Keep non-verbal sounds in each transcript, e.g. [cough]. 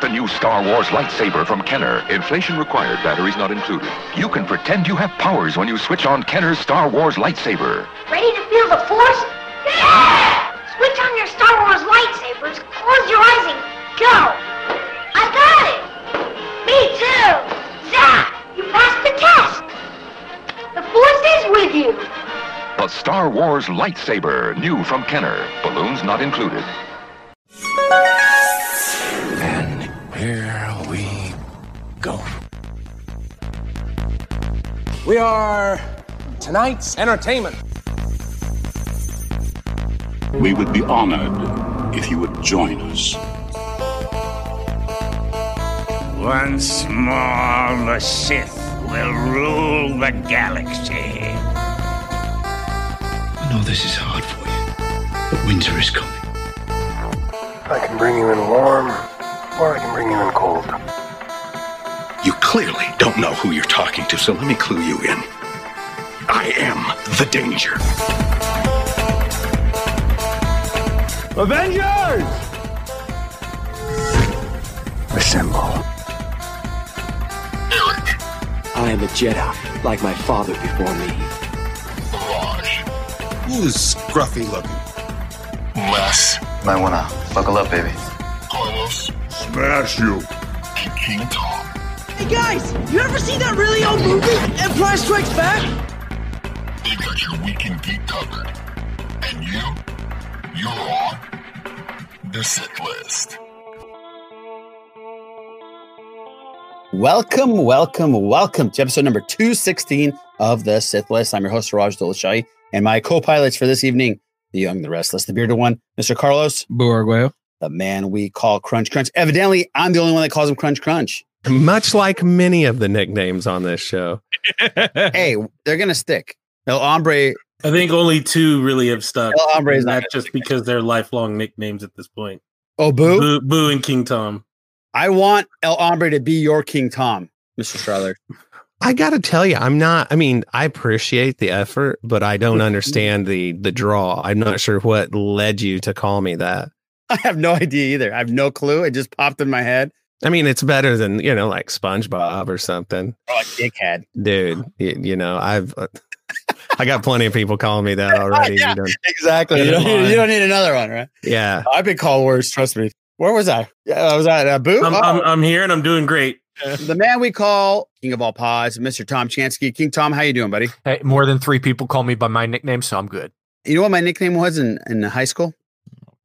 the new Star Wars lightsaber from Kenner. Inflation required, batteries not included. You can pretend you have powers when you switch on Kenner's Star Wars lightsaber. Ready to feel the force? Yeah! Switch on your Star Wars lightsabers, close your eyes and go! I got it! Me too! Zap! You passed the test! The force is with you! The Star Wars lightsaber, new from Kenner. Balloons not included. We are tonight's entertainment. We would be honored if you would join us. Once more, the Sith will rule the galaxy. I know this is hard for you, but winter is coming. I can bring you in warm, or I can bring you in cold. You clearly don't know who you're talking to, so let me clue you in. I am the danger. Avengers! Assemble. I am a Jedi, like my father before me. Who's scruffy looking? Les. Might wanna buckle up, baby. Carlos. Smash you. King Tom. Hey guys, you ever see that really old movie, Empire Strikes Back? They've got your weekend geek covered. And you? You're on the Sith list. Welcome, welcome, welcome to episode number 216 of the Sith List. I'm your host, Raj Dolashai, and my co pilots for this evening, the young, the restless, the bearded one, Mr. Carlos Buargueo, the man we call Crunch Crunch. Evidently, I'm the only one that calls him Crunch Crunch. Much like many of the nicknames on this show. [laughs] hey, they're going to stick. El Hombre. I think only two really have stuck. El Hombre is not just because they're lifelong nicknames at this point. Oh, Boo? Boo, Boo and King Tom. I want El Hombre to be your King Tom, Mr. Strother. I got to tell you, I'm not. I mean, I appreciate the effort, but I don't [laughs] understand the the draw. I'm not sure what led you to call me that. [laughs] I have no idea either. I have no clue. It just popped in my head. I mean, it's better than you know, like SpongeBob or something. Oh, like dickhead, dude. You, you know, I've. Uh, I got plenty of people calling me that [laughs] already. yeah, exactly. You don't, need, you don't, need, another one, right? Yeah. I've been called worse. Trust me. Where was I? Yeah, I was at uh, Boo. I'm, oh. I'm, I'm, here and I'm doing great. [laughs] the man we call King of All Pods, Mr. Tom Chansky. King Tom, how you doing, buddy? Hey, more than three people call me by my nickname, so I'm good. You know what my nickname was in, in high school?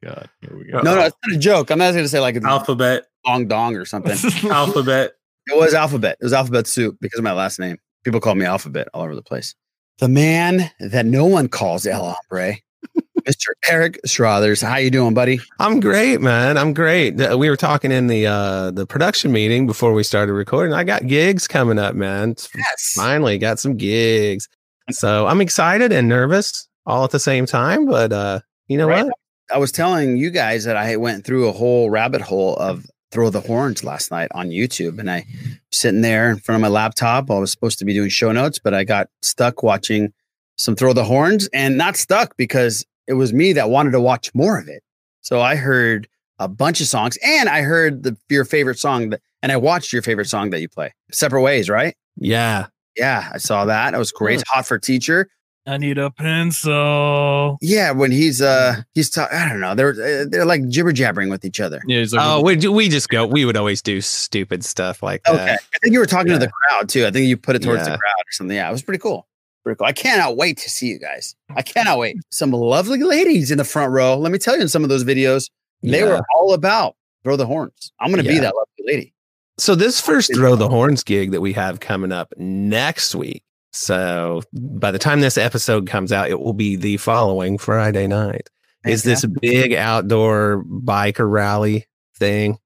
God, here we go. No, no, it's not a joke. I'm not going to say like alphabet, Dong Dong or something. [laughs] alphabet. It was alphabet. It was alphabet soup because of my last name. People call me alphabet all over the place. The man that no one calls El Hombre, [laughs] Mr. Eric Strothers. How you doing, buddy? I'm great, man. I'm great. We were talking in the uh the production meeting before we started recording. I got gigs coming up, man. Yes. Finally got some gigs. So I'm excited and nervous all at the same time, but uh you know right. what? I was telling you guys that I went through a whole rabbit hole of throw the horns last night on YouTube and I sitting there in front of my laptop. I was supposed to be doing show notes, but I got stuck watching some throw the horns and not stuck because it was me that wanted to watch more of it. So I heard a bunch of songs and I heard the your favorite song that, and I watched your favorite song that you play. Separate ways, right? Yeah. Yeah, I saw that. It was great. Hot for teacher. I need a pencil. Yeah, when he's uh he's talking, I don't know. They're they're like jibber jabbering with each other. Yeah, like, oh, we we just go. We would always do stupid stuff like that. Okay, I think you were talking yeah. to the crowd too. I think you put it towards yeah. the crowd or something. Yeah, it was pretty cool. Pretty cool. I cannot wait to see you guys. I cannot wait. Some lovely ladies in the front row. Let me tell you, in some of those videos, they yeah. were all about throw the horns. I'm going to be that lovely lady. So this first throw the horns gig that we have coming up next week. So by the time this episode comes out, it will be the following Friday night. Is this big outdoor biker rally thing?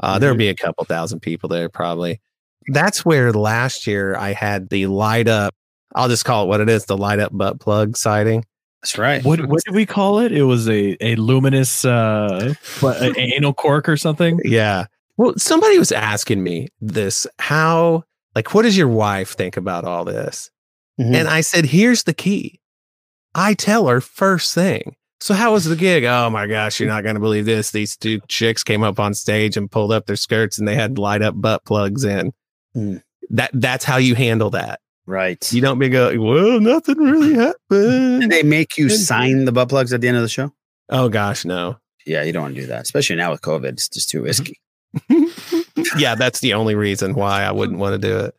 Uh, mm-hmm. There'll be a couple thousand people there probably. That's where last year I had the light up. I'll just call it what it is: the light up butt plug sighting. That's right. What what did we call it? It was a a luminous uh, what, anal cork or something. [laughs] Yeah. Well, somebody was asking me this: how like, what does your wife think about all this? Mm-hmm. And I said, here's the key. I tell her first thing. So how was the gig? Oh my gosh, you're not gonna believe this. These two chicks came up on stage and pulled up their skirts and they had light up butt plugs in. Hmm. That that's how you handle that. Right. You don't be go, well, nothing really happened. Did they make you sign the butt plugs at the end of the show? Oh gosh, no. Yeah, you don't want to do that, especially now with COVID. It's just too risky. [laughs] yeah, that's the only reason why I wouldn't want to do it.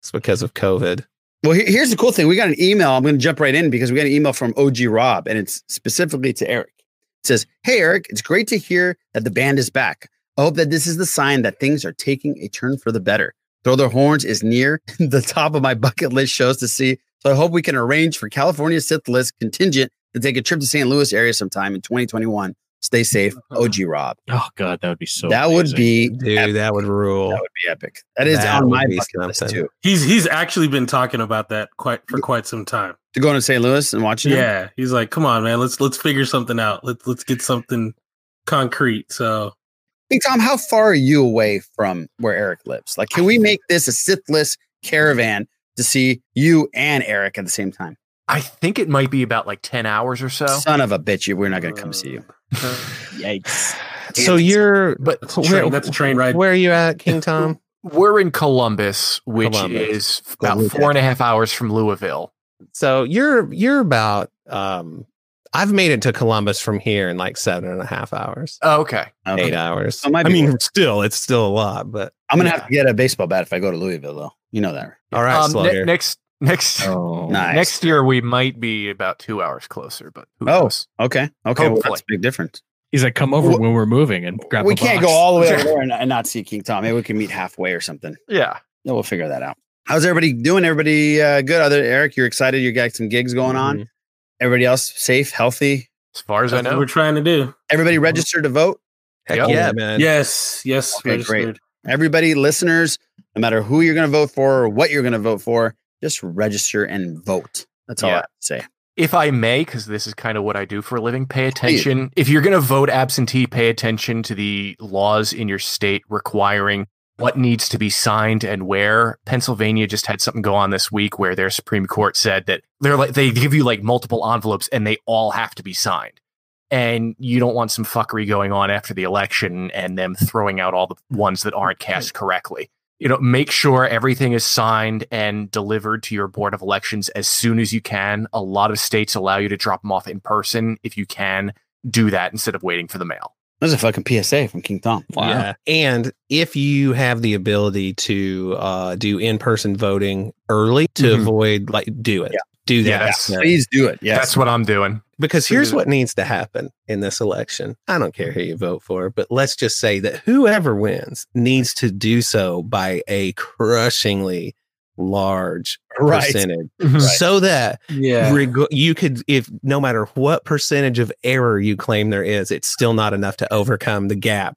It's because of COVID. Well, here's the cool thing. We got an email. I'm going to jump right in because we got an email from OG Rob, and it's specifically to Eric. It says, Hey, Eric, it's great to hear that the band is back. I hope that this is the sign that things are taking a turn for the better. Throw The Horns is near [laughs] the top of my bucket list shows to see. So I hope we can arrange for California Sith List contingent to take a trip to St. Louis area sometime in 2021. Stay safe, [laughs] OG Rob. Oh god, that would be so. that would be Dude, epic. that would rule. that would be epic. That is That on my be bucket list too. He's he's actually been talking about that quite for quite some time. To go to St. Louis and watch it. Yeah, he's like, "Come on, man, let's let's figure something out. Let's let's get something concrete." So Hey Tom, how far are you away from where Eric lives? Like, can we make this a Sith List caravan to see you and Eric at the same time? I think it might be about like 10 hours or so. Son of a bitch, you we're not gonna come see you. [laughs] Yikes. So you're But that's a train, that's a train ride. where are you at, King [laughs] Tom? we're in Columbus, which Columbus. is about Columbus. four and a half hours from Louisville. So you're you're about um I've made it to Columbus from here in like seven and a half hours. Oh, okay. Okay. Eight hours. So I mean, worth still, it's still a lot, but I'm gonna have to get a baseball bat if I go to Louisville, though. You know that. all right, Um, ne- next next Oh, [laughs] Nice. next year we might be about two hours closer, but who Oh, knows? okay. Okay. Well, that's a big difference. He's like, come over Well, when we're moving and grab. we a can't box. go all the way over [laughs] there and, and not see King Tom. Maybe we can meet halfway or something. Yeah. Yeah, we'll figure that out. How's everybody doing? Everybody uh, good? Other Eric, you're excited? You got some gigs going on. Mhm. Everybody else safe, healthy. As far as I That's what know. we're trying to do. Everybody registered to vote. Heck Yep. yeah, man. Yes, yes. Okay, great. Everybody, listeners, no matter who you're going to vote for or what you're going to vote for, just register and vote. That's all I Yeah. have to say. if I may, because this is kind of what I do for a living, pay attention. If you're going to vote absentee, pay attention to the laws in your state requiring what needs to be signed and where. Pennsylvania just had something go on this week where their Supreme Court said that they're like they give you like multiple envelopes and they all have to be signed. And you don't want some fuckery going on after the election and them throwing out all the ones that aren't cast correctly you know make sure everything is signed and delivered to your board of elections as soon as you can a lot of states allow you to drop them off in person if you can do that instead of waiting for the mail That was a fucking PSA from King Tom. Yeah. And if you have the ability to uh, do in person voting early to Mhm. avoid, like, do it. Yeah. Do that. Yeah, that's- Please do it. Yes. that's what i'm doing Because here's what needs to happen in this election. I don't care who you vote for, but let's just say that whoever wins needs to do so by a crushingly large Right. percentage Mhm. so that Yeah. reg- you could if no matter what percentage of error you claim there is it's still not enough to overcome the gap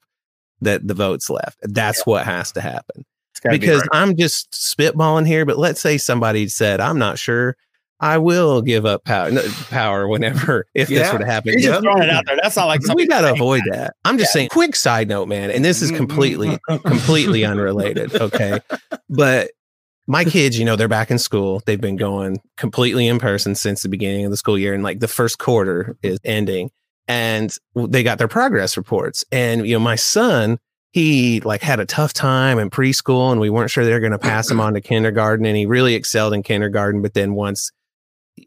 that the votes left that's what has to happen It's be because right. i'm just spitballing here but let's say somebody said i'm not sure i will give up power power whenever if this were to happen You're just throwing it out there. That's not like we got to avoid that. that. I'm just Yeah. saying, quick side note, man, and this is completely, [laughs] completely unrelated. Okay. But my kids, you know, they're back in school. They've been going completely in person since the beginning of the school year. And like the first quarter is ending. And they got their progress reports. And, you know, my son, he like had a tough time in preschool and we weren't sure they were going to pass him [clears throat] on to kindergarten. And he really excelled in kindergarten. But then once,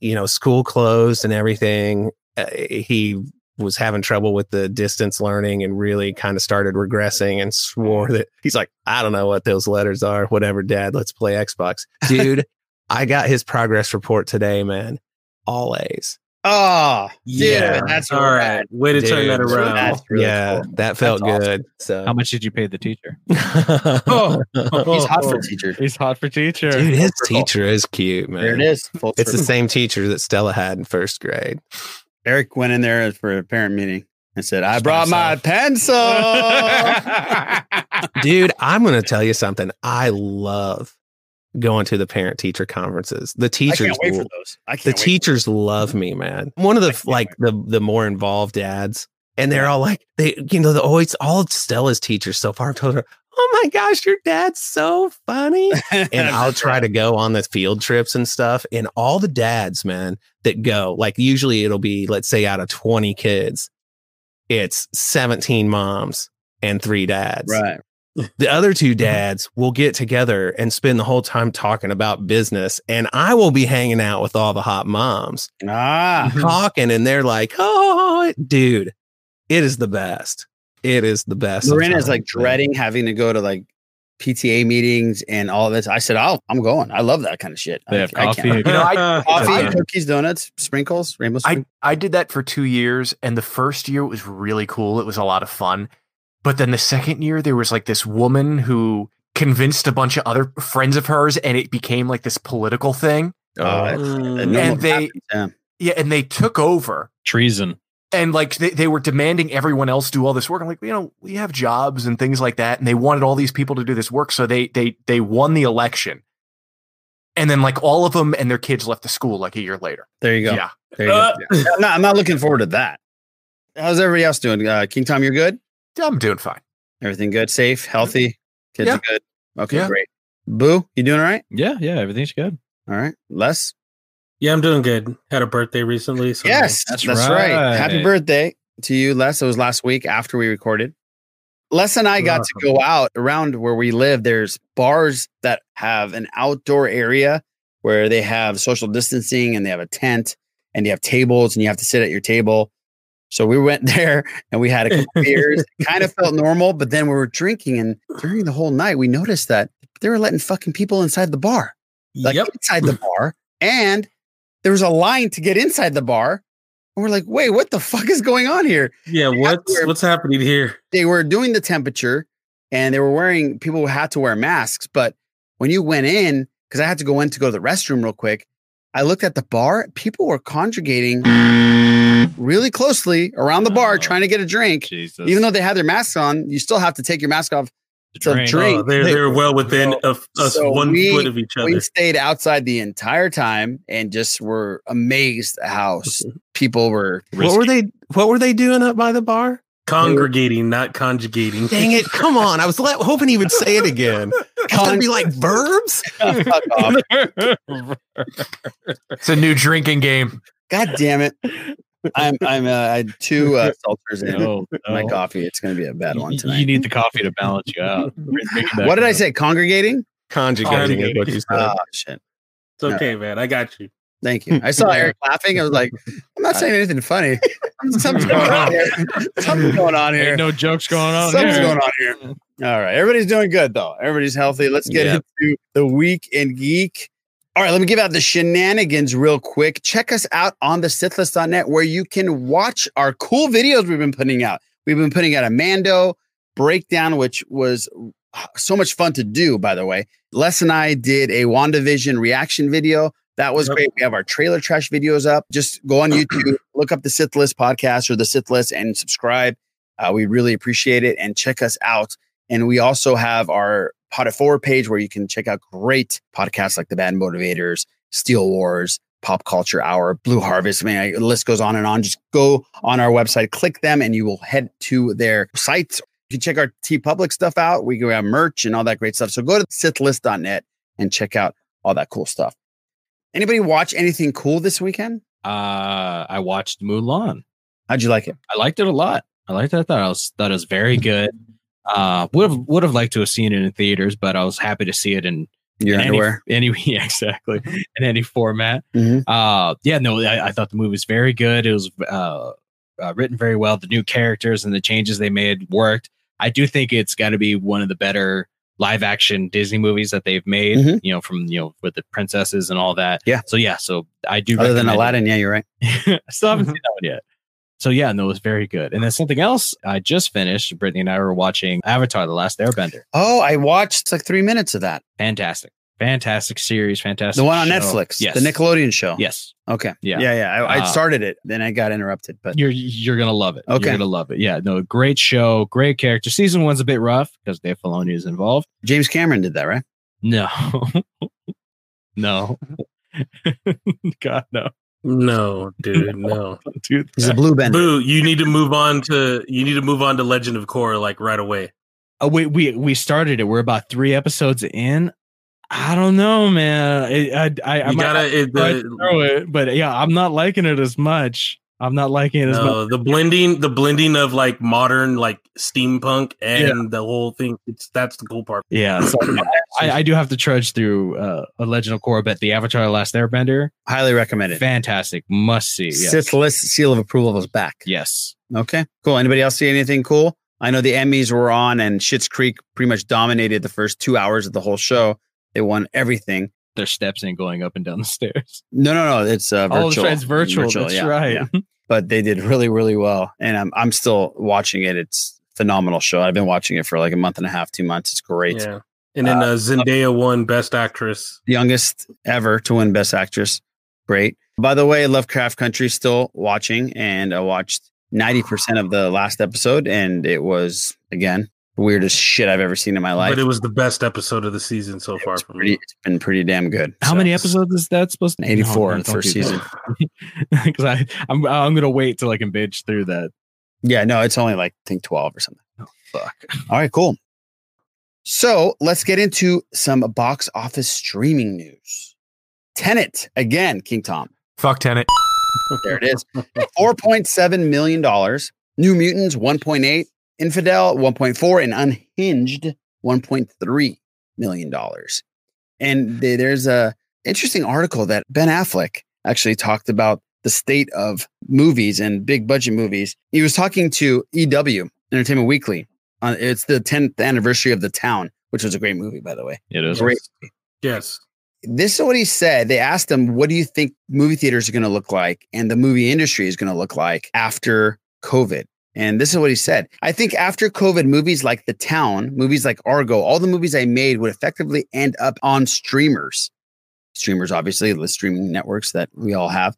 you know, school closed and everything, uh, he was having trouble with the distance learning and really kind of started regressing and swore that he's like, I don't know what those letters are. Whatever, dad, let's play Xbox. Dude, [laughs] I got his progress report today, man. All A's. Oh, Yeah. dude, that's all all right. right. Way to turn that around. That's really yeah, cool. that felt That's awesome. good. So, How much did you pay the teacher? [laughs] Oh, oh, He's hot for oh. teacher. He's hot for teacher. dude, his Full teacher is cute, man. There it is. Full It's the same teacher that Stella had in first grade. Eric went in there for a parent meeting and said, I brought my pencil. [laughs] Dude, I'm going to tell you something. I love going to the parent teacher conferences. The I teachers can't wait for those. I can't the wait. teachers love me, man. One of the like the the more involved dads, and they're all like, they you know, the oh, always all Stella's teachers so far. I've told her, oh my gosh, your dad's so funny. and [laughs] I'll try to go on the field trips and stuff. And all the dads, man, that go, like usually it'll be, let's say, out of 20 kids, it's 17 moms and three dads. Right. The other two dads will get together and spend the whole time talking about business. And I will be hanging out with all the hot moms. Ah. Talking, and they're like, oh, dude, it is the best. It is the best. Lorena is like dreading having to go to like PTA meetings and all this. I said, "I'll, I'm going. I love that kind of shit. They I, have I coffee. can't- You know, I- [laughs] coffee, cookies, donuts, sprinkles, rainbow. I, Sprinkles. I did that for two years, and the first year was really cool. It was a lot of fun. But then the second year, there was like this woman who convinced a bunch of other friends of hers, and it became like this political thing. Oh, that's- that normal and they, happens, yeah. yeah, and they took over. Treason. and like they, they were demanding everyone else do all this work. I'm like, you know, we have jobs and things like that, and they wanted all these people to do this work, so they they they won the election, and then like all of them and their kids left the school like a year later. There you go. Yeah, There you Uh, go. Yeah, [laughs] I'm, not, I'm not looking forward to that. How's everybody else doing? Uh, King Tom, you're good. I'm doing fine. Everything good, safe, healthy. Kids Yeah. are good. Okay, Yeah. great. Boo, you doing all right? Yeah, yeah, everything's good. All right, Les. Yeah, I'm doing good. Had a birthday recently. So Yes, That's that's, right. right. Happy birthday to you, Les. It was last week after we recorded. Les and I got to go out around where we live. There's bars that have an outdoor area where they have social distancing and they have a tent and you have tables and you have to sit at your table. So we went [laughs] there and we had a couple [laughs] beers. It kind of felt normal, but then we were drinking and during the whole night we noticed that they were letting fucking people inside the bar like Yep. inside the [laughs] bar, and there was a line to get inside the bar. And we're like, wait, what the fuck is going on here? Yeah, what's what's happening here? They were doing the temperature and they were wearing, people had to wear masks. But when you went in, because I had to go in to go to the restroom real quick, I looked at the bar, people were conjugating really closely around the bar oh, trying to get a drink. Jesus. Even though they had their masks on, you still have to take your mask off to drink. drink. Oh, they're they're well within a, us So one we- foot of each other. We stayed outside the entire time and just were amazed at how people were. What were they? What were they doing up by the bar? Congregating, not conjugating. Dang it! Come on! I was le- hoping he would say it again. [laughs] It's gonna be like verbs. [laughs] It's a new drinking game. God damn it! I'm I'm uh, I had two uh, [laughs] seltzers in No, my coffee. It's going to be a bad one You- tonight. You need the coffee to balance you out. [laughs] what did I say? Congregating? Conjugating is what you said. Oh shit! It's okay, man. I got you. Thank you. I saw Eric [laughs] laughing. I was like, I'm not saying anything funny. Something's going on here. Something's going on here. Ain't no jokes going on Something's here. going on here. All right. Everybody's doing good though. Everybody's healthy. Let's get Yeah. into the week in geek. All right, let me give out the shenanigans real quick. Check us out on the Sithlist.net where you can watch our cool videos we've been putting out. We've been putting out a Mando breakdown, which was so much fun to do, by the way. Les and I did a WandaVision reaction video. That was great. We have our trailer trash videos up. Just go on [clears throat] YouTube, look up the Sith List podcast or the Sith List and subscribe. Uh, we really appreciate it and check us out. And we also have our Pod It Forward page where you can check out great podcasts like The Bad Motivators, Steel Wars, Pop Culture Hour, Blue Harvest. Man, the list goes on and on. Just go on our website, click them, and you will head to their sites. You can check our TeePublic stuff out. We have merch and all that great stuff. So go to sithlist.net and check out all that cool stuff. Anybody watch anything cool this weekend? Uh, I watched Mulan. How'd you like it? I liked it a lot. I liked it. I thought it was thought it was very good. Uh, would have would have liked to have seen it in theaters, but I was happy to see it in Your any, underwear. [laughs] Any, yeah, exactly [laughs] in any format. Mhm. Uh, yeah, no, I, I thought the movie was very good. It was uh, uh, written very well. The new characters and the changes they made worked. I do think it's got to be one of the better live action Disney movies that they've made. Mhm. You know, from you know with the princesses and all that. Yeah. So yeah, so I do. Other than recommend it. Aladdin, yeah, you're right. [laughs] I still haven't seen that one yet. So yeah, no, it was very good. And then something else I just finished. Brittany and I were watching Avatar: The Last Airbender. Oh, I watched like three minutes of that. Fantastic, fantastic series, fantastic. The one on show. Netflix, Yes, the Nickelodeon show. Yes, Okay. Yeah. Yeah. Yeah. I, I Uh, started it, then I got interrupted. But you're you're gonna love it. Okay. you're gonna love it. Yeah, no, great show, great character. Season one's a bit rough because Dave Filoni is involved. James Cameron did that, right? No, [laughs] no, [laughs] God no, No, dude, [laughs] no. dude. He's a blue bender. Boo, you need to move on to you need to move on to Legend of Korra like right away. Uh, we we we started it. We're about three episodes in. I don't know, man. It, I I, I You might gotta- have it- the- through it, but yeah, I'm not liking it as much. I'm not liking it as much. The blending, the blending of like modern, like steampunk, and the whole thing. It's that's the cool part. Yeah, so [coughs] I, I do have to trudge through uh, a Legend of Korra, but the Avatar: The Last Airbender, highly recommended. Fantastic, must see. Yes. Sith list seal of approval is back. Yes. Okay. Cool. Anybody else see anything cool? I know the Emmys were on, and Schitt's Creek pretty much dominated the first two hours of the whole show. They won everything. Their steps ain't going up and down the stairs. No, no, no. It's uh, Oh, that's virtual. right, it's virtual, that's right. [laughs] But they did really, really well, and I'm I'm still watching it. It's phenomenal show. I've been watching it for like a month and a half, two months. It's great. Yeah. And then uh, Zendaya won Best Actress. youngest ever to win Best Actress. Great. By the way, Lovecraft Country still watching, and I watched ninety percent of the last episode, and it was again weirdest shit I've ever seen in my life. But it was the best episode of the season so far for pretty, me. it's been pretty damn good. How many episodes is that supposed to? Be? 84 No, in the first season. [laughs] Because I I'm I'm gonna wait till I can binge through that. Yeah, no, it's only like I think twelve or something. Oh, fuck. All right, cool. So let's get into some box office streaming news. Tenet again, King Tom. Fuck Tenet. There it is. Four point seven million dollars. New Mutants one point eight. Infidel one point four, and Unhinged one point three million dollars. And th- there's a interesting article that Ben Affleck actually talked about the state of movies and big budget movies. He was talking to EW Entertainment Weekly. On, it's the 10th anniversary of The Town, which was a great movie, by the way. It is. Great. Yes. This is what he said. They asked him, What do you think movie theaters are going to look like and the movie industry is going to look like after COVID? And this is what he said. I think after COVID, movies like The Town, movies like Argo, all the movies I made would effectively end up on streamers. Streamers, obviously, the streaming networks that we all have.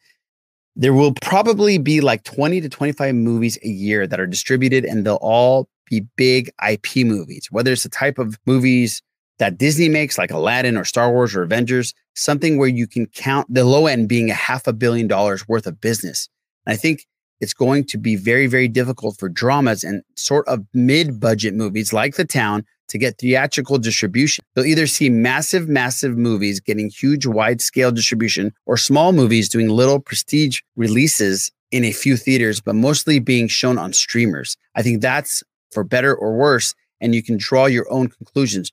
There will probably be like 20 to 25 movies a year that are distributed, and they'll all be big IP movies, whether it's the type of movies that Disney makes, like Aladdin or Star Wars or Avengers, something where you can count the low end being a half a billion dollars worth of business. And I think it's going to be very, very difficult for dramas and sort of mid budget movies like The Town to get theatrical distribution. You'll either see massive, massive movies getting huge, wide scale distribution or small movies doing little prestige releases in a few theaters, but mostly being shown on streamers. I think that's for better or worse, and you can draw your own conclusions.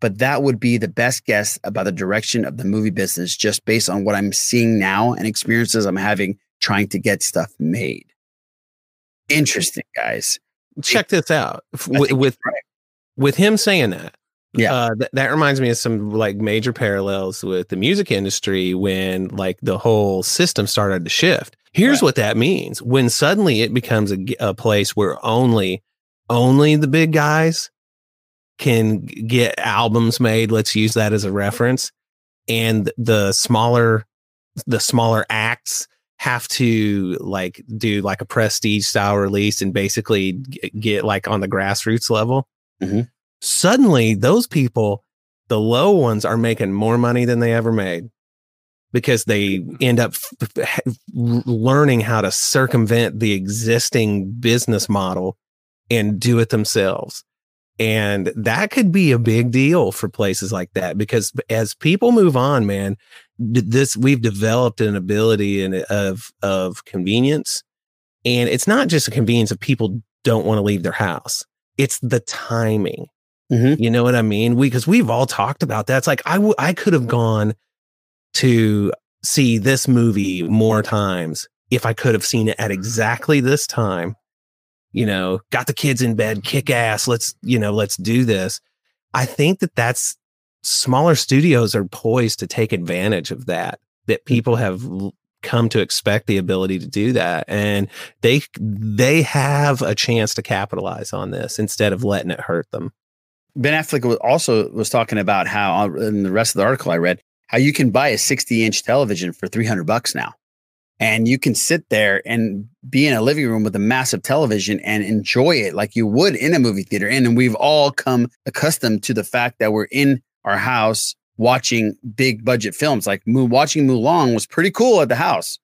But that would be the best guess about the direction of the movie business just based on what I'm seeing now and experiences I'm having trying to get stuff made. Interesting, guys. Check this out. With with, right. with him saying that, Yeah. uh, th- that reminds me of some like major parallels with the music industry when like the whole system started to shift. Here's what that means: when suddenly it becomes a, a place where only only the big guys can get albums made. Let's use that as a reference, and the smaller the smaller acts have to like do like a prestige style release and basically g- get like on the grassroots level. Mhm. Suddenly, those people, the low ones, are making more money than they ever made because they end up f- f- learning how to circumvent the existing business model and do it themselves. And that could be a big deal for places like that because as people move on, man, this we've developed an ability and of of convenience, and it's not just a convenience of people don't want to leave their house. It's the timing. Mhm. You know what I mean? We because we've all talked about that. It's like I w- I could have gone to see this movie more times if I could have seen it at exactly this time. You know, got the kids in bed, kick ass. Let's you know, let's do this. I think that that's smaller studios are poised to take advantage of that. That people have come to expect the ability to do that, and they they have a chance to capitalize on this instead of letting it hurt them. Ben Affleck was also was talking about how uh, in the rest of the article I read how you can buy a 60 inch television for 300 bucks now, and you can sit there and be in a living room with a massive television and enjoy it like you would in a movie theater. And we've all come accustomed to the fact that we're in our house watching big budget films. Like watching Mulan was pretty cool at the house.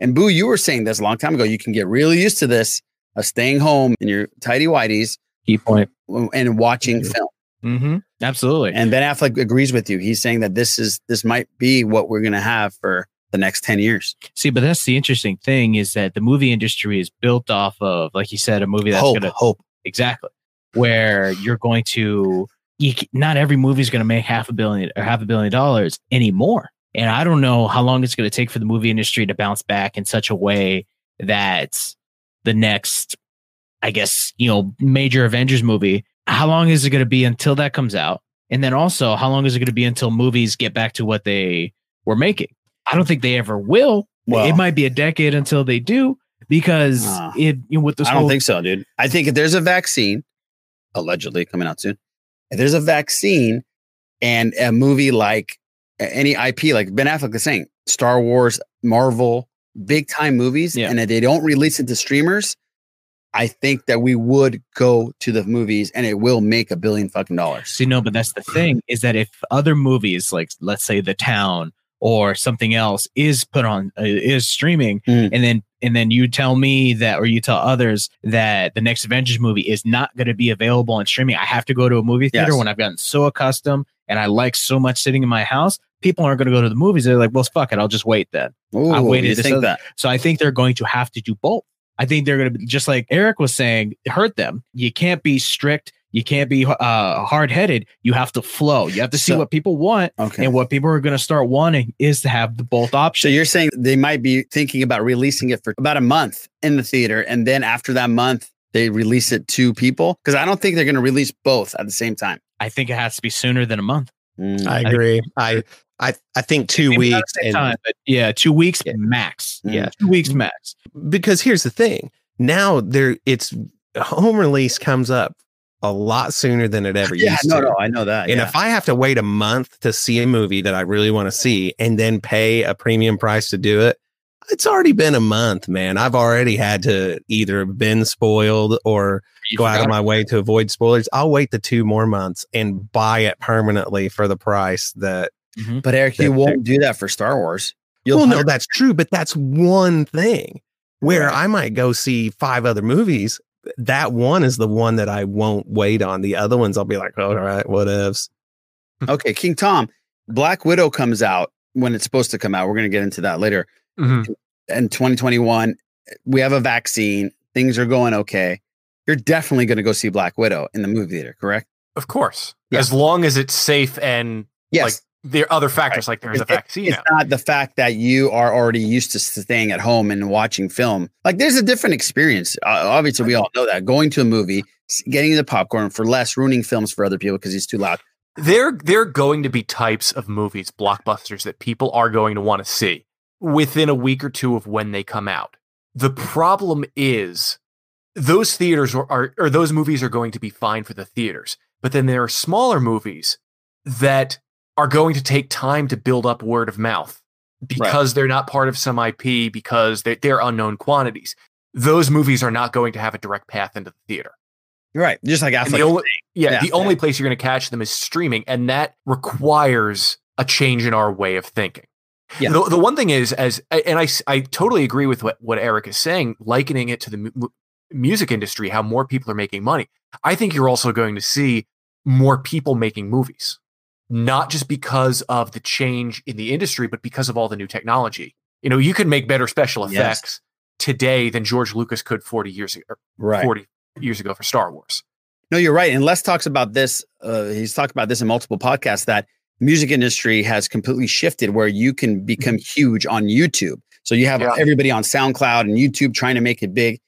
And Boo, you were saying this a long time ago. You can get really used to this of staying home in your tidy whities Key point. And watching film. Mm-hmm. Absolutely. And Ben Affleck agrees with you. He's saying that this is this might be what we're going to have for the next 10 years. See, but that's the interesting thing is that the movie industry is built off of, like you said, a movie that's going to hope. exactly where you're going to. You, not every movie is going to make half a billion or half a billion dollars anymore. And I don't know how long it's going to take for the movie industry to bounce back in such a way that the next, I guess, you know, major Avengers movie, how long is it going to be until that comes out? And then also, how long is it going to be until movies get back to what they were making? I don't think they ever will. Well- it might be a decade until they do because Uh, it you know, with this I don't think so, dude. I think if there's a vaccine, allegedly coming out soon, if there's a vaccine and a movie like any IP, like Ben Affleck is saying, Star Wars, Marvel, big time movies, Yeah. and if they don't release it to streamers, I think that we would go to the movies and it will make a billion fucking dollars. See, no, but that's the thing is that if other movies, like let's say The Town or something else, is put on uh, is streaming, Mm. and then and then you tell me that, or you tell others that the next Avengers movie is not going to be available on streaming, I have to go to a movie theater Yes. when I've gotten so accustomed and I like so much sitting in my house. People aren't going to go to the movies. They're like, well, fuck it, I'll just wait then. I waited that? So I think they're going to have to do both. I think they're going to be just like Eric was saying, hurt them. You can't be strict. You can't be uh, hard headed. You have to flow. You have to see So- what people want. Okay. And what people are going to start wanting is to have the both options. So you're saying they might be thinking about releasing it for about a month in the theater, and then after that month, they release it to people? Because I don't think they're going to release both at the same time. I think it has to be sooner than a month. Mm. I agree. I I I think two Maybe weeks and time, but yeah, two weeks max. Yeah. Two weeks max. because here's the thing. Now there it's home release comes up a lot sooner than it ever [laughs] Yeah, used no, to. no, I know that. And yeah. if I have to wait a month to see a movie that I really want to see and then pay a premium price to do it, it's already been a month, man. I've already had to either been spoiled or You go out of forgot my way to avoid spoilers. I'll wait the two more months and buy it permanently for the price that. Mm-hmm. but Eric, you won't do that for Star Wars. You'll well, no, that's true, but that's one thing where Right. I might go see five other movies. That one is the one that I won't wait on. The other ones, I'll be like, all right, whatevs. okay, King Tom, Black Widow comes out when it's supposed to come out. We're going to get into that later. Mhm. In 2021, we have a vaccine. Things are going okay. You're definitely going to go see Black Widow in the movie theater, correct? Of course. Yeah. As long as it's safe and Yes. like there are other factors like there's a vaccine It's not the fact that you are already used to staying at home and watching film. Like there's a different experience. Uh, obviously, we all know that going to a movie, getting the popcorn for less, ruining films for other people because it's too loud. There there are going to be types of movies, blockbusters that people are going to want to see within a week or two of when they come out. The problem is those theaters are, are or those movies are going to be fine for the theaters. But then there are smaller movies that are going to take time to build up word of mouth because they're not part of some IP, because they're, they're unknown quantities. Those movies are not going to have a direct path into the theater. You're right. Just like Affleck. the only, yeah, Yeah. the only place you're going to catch them is streaming, and that requires a change in our way of thinking. Yeah. The, the one thing is, as and I, I totally agree with what, what Eric is saying, likening it to the mu- music industry, how more people are making money. I think you're also going to see more people making movies, not just because of the change in the industry, but because of all the new technology. You know, you can make better special Yes. effects today than George Lucas could 40 years ago, Right. 40 years ago for Star Wars. No, you're right. And Les talks about this. Uh, he's talked about this in multiple podcasts that the music industry has completely shifted where you can become huge on YouTube. So you have Yeah. everybody on SoundCloud and YouTube trying to make it big.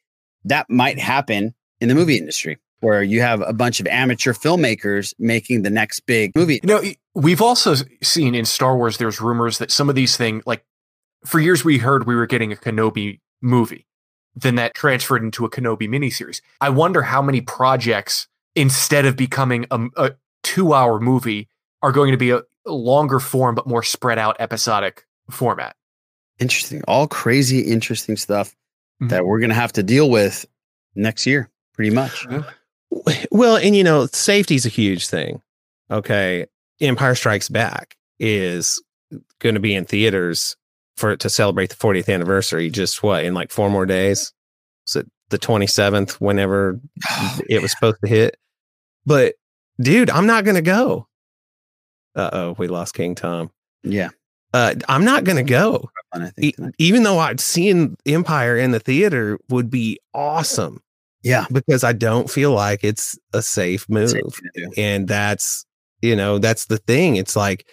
That might happen in the movie industry where you have a bunch of amateur filmmakers making the next big movie. You know, we've also seen in Star Wars, there's rumors that some of these things, like for years, we heard we were getting a Kenobi movie. Then that transferred into a Kenobi miniseries. I wonder how many projects, instead of becoming a, a two hour movie, are going to be a longer form, but more spread out episodic format. Interesting. All crazy, interesting stuff Mhm. that we're going to have to deal with next year, pretty much. Well, and you know, safety is a huge thing. Okay. Empire Strikes Back is going to be in theaters for to celebrate the 40th anniversary. Just what in like four more days? Is it the 27th, whenever it was supposed to hit. But dude, I'm not gonna go. Uh oh, we lost King Tom. Yeah. Uh, I'm not gonna go. E- even though I'd seen Empire in the theater would be awesome. Yeah. Because I don't feel like it's a safe move. Safe to. And that's, you know, that's the thing. It's like,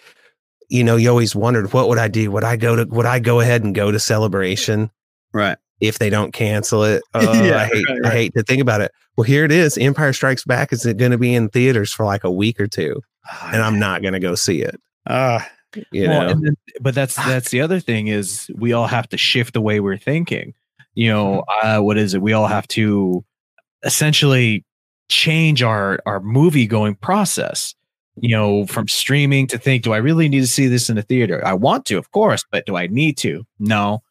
you know, you always wondered what would I do? Would I go to would I go ahead and go to celebration right. if they don't cancel it? [laughs] Oh, Yeah, I hate right, I hate to think about it. Well, here it is. Empire Strikes Back is it going to be in theaters for like a week or two, and I'm not going to go see it. Ah, You Well, know, and then- but that's that's the other thing is we all have to shift the way we're thinking. You know, uh, what is it? We all have to essentially change our our movie going process. You know, from streaming to think, do I really need to see this in the theater? I want to, of course, but do I need to? No.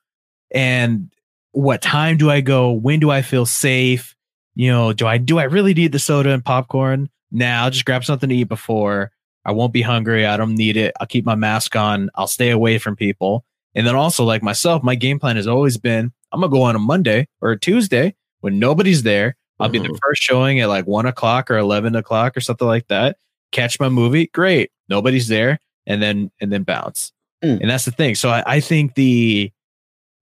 And what time do I go? When do I feel safe? You know, do I do I really need the soda and popcorn? Nah, I'll just grab something to eat before. I won't be hungry. I don't need it. I'll keep my mask on. I'll stay away from people. And then also, like myself, my game plan has always been I'm gonna go on a Monday or a Tuesday when nobody's there. I'll be the uh-huh. first showing at like one o'clock or eleven o'clock or something like that. Catch my movie, great. Nobody's there, and then and then bounce. Mm. And that's the thing. So I, I think the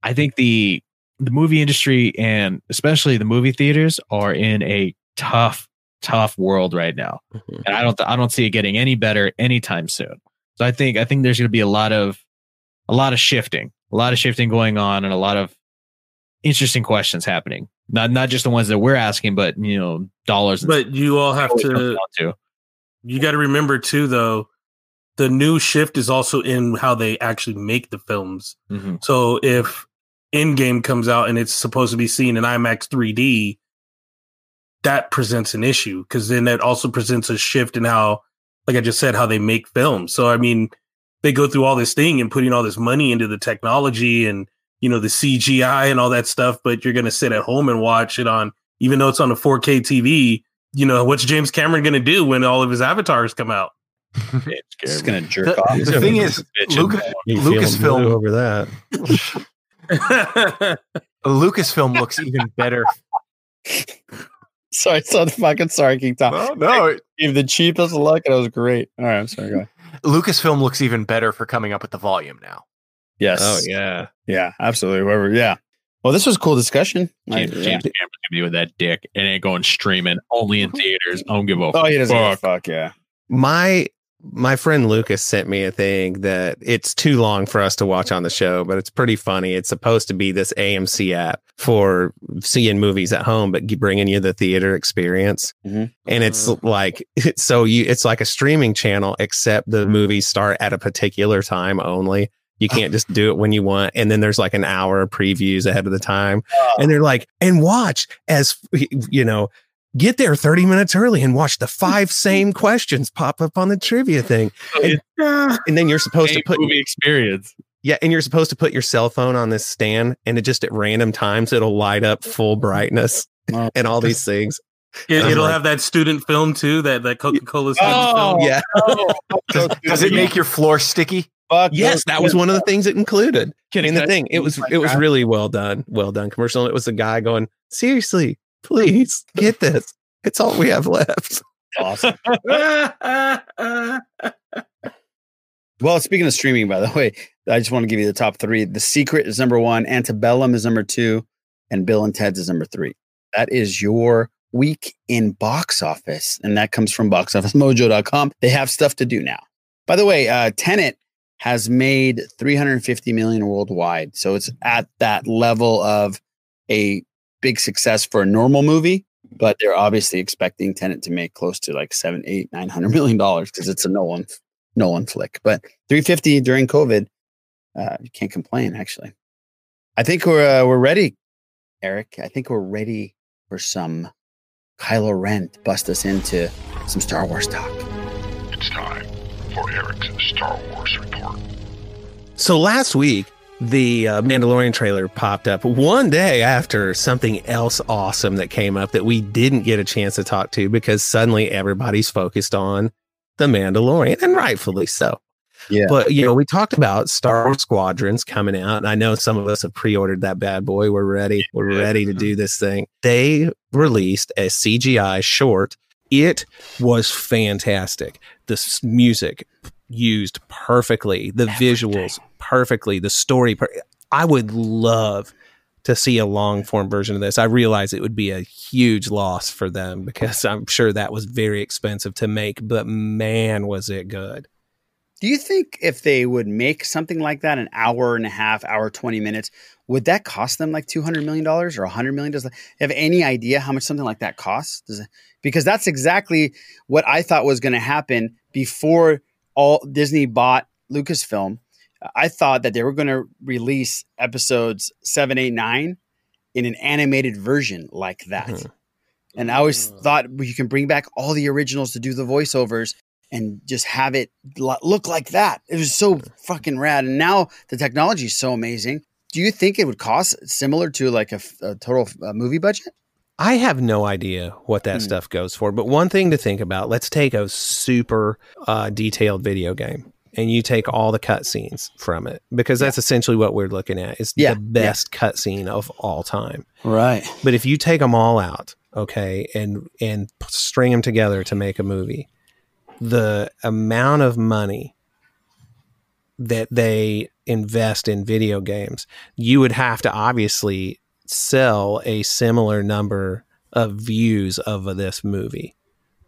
I think the the movie industry and especially the movie theaters are in a tough, tough world right now. Mm-hmm. And I don't I don't see it getting any better anytime soon. So I think I think there's gonna be a lot of a lot of shifting, a lot of shifting going on and a lot of interesting questions happening. Not not just the ones that we're asking, but you know, dollars But you all have to. to. You got to remember too, though, the new shift is also in how they actually make the films. Mhm. So if Endgame comes out and it's supposed to be seen in IMAX 3D, that presents an issue because then that also presents a shift in how, like I just said, how they make films. So I mean, they go through all this thing and putting all this money into the technology and you know the CGI and all that stuff, but you're gonna sit at home and watch it on, even though it's on a 4K TV. You know what's James Cameron gonna do when all of his avatars come out? [laughs] It's gonna jerk The, off. the thing is, Luca, You feeling blue Lucasfilm over that. [laughs] Lucasfilm looks even better. [laughs] Sorry, so fucking sorry, King Tom. No, no. Gave the cheapest look, and it was great. All right, I'm sorry. Go ahead. Lucasfilm looks even better for coming up with the volume now. Yes. Oh yeah. Yeah, absolutely. Whoever. Yeah. Well, this was a cool discussion. I- James. James Cameron's gonna be with that dick. And it ain't going streaming only in [laughs] theaters. I don't give a Oh, he doesn't give a fuck. fuck. Yeah. my my friend Lucas sent me a thing that it's too long for us to watch on the show, but it's pretty funny. It's supposed to be this AMC app for seeing movies at home, but bringing you the theater experience. Mhm. And it's like [laughs] so you it's like a streaming channel, except the movies start at a particular time only. You uh-huh. can't just do it when you want. And then there's like an hour of previews ahead of the time. Oh. And they're like, and watch as you know, get there 30 minutes early and watch the five [laughs] same questions pop up on the trivia thing. Oh, and, and then you're supposed to put movie experience. yeah, and you're supposed to put your cell phone on this stand and it just at random times it'll light up full brightness Oh. [laughs] and all these things. It, it'll like- have that student film too, that that Coca Cola oh, student Oh, film. Yeah. [laughs] Does, does it make your floor sticky? Fuck Yes, those that was one of the things it included. Can in the thing. It was it was really well done. Well done commercial. It was a guy going, seriously, please get this. It's all we have left. awesome. [laughs] [laughs] Well, speaking of streaming, by the way, I just want to give you the top three. The Secret is number one, Antebellum is number two, and Bill and Ted's is number three. That is your week in box office, and that comes from boxofficemojo.com. They have stuff to do now. By the way, uh, Tenet has made 350 million worldwide, so it's at that level of a big success for a normal movie. But they're obviously expecting Tenet to make close to like seven, eight, nine hundred million dollars because it's a Nolan Nolan flick. But 350 during COVID, uh, you can't complain. Actually, I think we're uh, we're ready, Eric. I think we're ready for some Kylo Ren to bust us into some Star Wars talk. It's time for Eric's Star Wars report. So last week, the uh, Mandalorian trailer popped up one day after something else awesome that came up that we didn't get a chance to talk to because suddenly everybody's focused on the Mandalorian, and rightfully so. Yeah. But you know, we talked about Star Wars Squadrons coming out, and I know some of us have pre-ordered that bad boy. We're ready. We're ready to do this thing. They released a CGI short. It was fantastic. The music used perfectly, the visuals perfectly, the story. Per- I would love to see a long form version of this. I realize it would be a huge loss for them [laughs] because I'm sure that was very expensive to make, but man, was it good. Do you think if they would make something like that, an hour and a half, hour, 20 minutes, would that cost them like $200 million or $100 million? Does you have any idea how much something like that costs? Does it, because that's exactly what I thought was going to happen before all Disney bought Lucasfilm. I thought that they were going to release episodes seven, eight, nine in an animated version like that. Mm-hmm. And I always mm. thought you can bring back all the originals to do the voiceovers and just have it look like that. It was so mm. fucking rad. And now the technology is so amazing. Do you think it would cost similar to like a total uh, movie budget? I have no idea what that stuff goes for, but one thing to think about let's take a super uh, detailed video game and you take all the cutscenes from it because that's essentially what we're looking at is Yeah, the best cutscene of all time. Right. But if you take them all out, okay, and and string them together to make a movie, the amount of money that they invest in video games, you would have to obviously sell a similar number of views of this movie,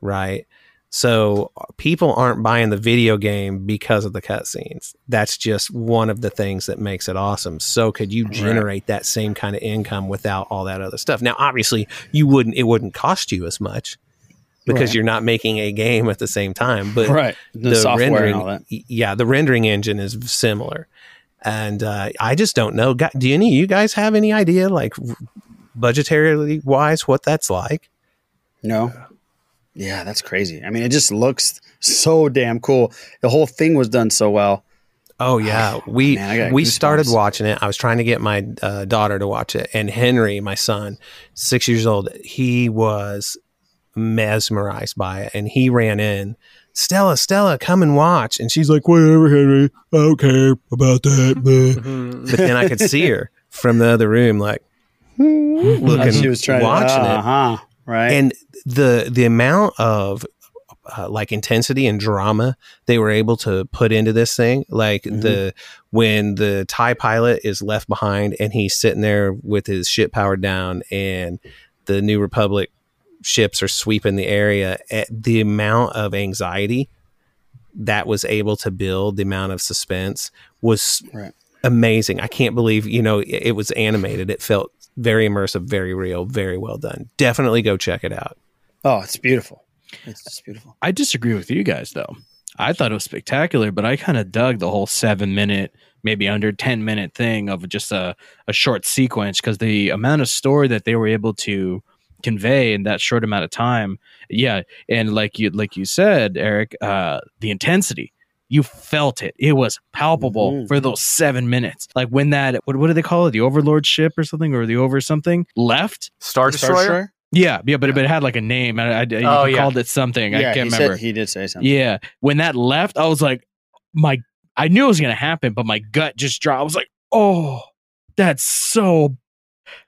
right? So people aren't buying the video game because of the cutscenes. That's just one of the things that makes it awesome. So could you generate that same kind of income without all that other stuff? Now, obviously, you wouldn't. It wouldn't cost you as much because Right. you're not making a game at the same time. But Right. The software and rendering, all that. yeah, the rendering engine is similar, and uh, I just don't know. Do any of you guys have any idea, like budgetarily wise, what that's like? No. Yeah, that's crazy. I mean, it just looks so damn cool. The whole thing was done so well. Oh yeah, we Man, we started watching it. I was trying to get my uh, daughter to watch it, and Henry, my son, six years old, he was mesmerized by it, and he ran in. Stella, Stella, come and watch, and she's like, "Whatever, Henry, I don't care about that." [laughs] but then I could see her from the other room, like looking, she was trying watching to, it, uh-huh, right? and the the amount of uh, like intensity and drama they were able to put into this thing like Mm-hmm. the when the tie pilot is left behind and he's sitting there with his ship powered down and the new republic ships are sweeping the area at the amount of anxiety that was able to build the amount of suspense was Right. amazing i can't believe you know it, it was animated it felt very immersive very real very well done definitely go check it out Oh, it's beautiful. It's just beautiful. I disagree with you guys though. I thought it was spectacular, but I kind of dug the whole seven minute, maybe under 10 minute thing of just a, a short sequence because the amount of story that they were able to convey in that short amount of time. Yeah. And like you like you said, Eric, uh, the intensity. You felt it. It was palpable Mhm. for those seven minutes. Like when that what, what do they call it? The Overlord ship or something, or the over something left? Star The Star Destroyer? Destroyer? Yeah, yeah, but, it- but it had like a name. I, I, you Oh, yeah. called it something. I can't he remember. Said, he did say something. Yeah. When that left, I was like, my, I knew it was going to happen, but my gut just dropped. I was like, oh, that's so,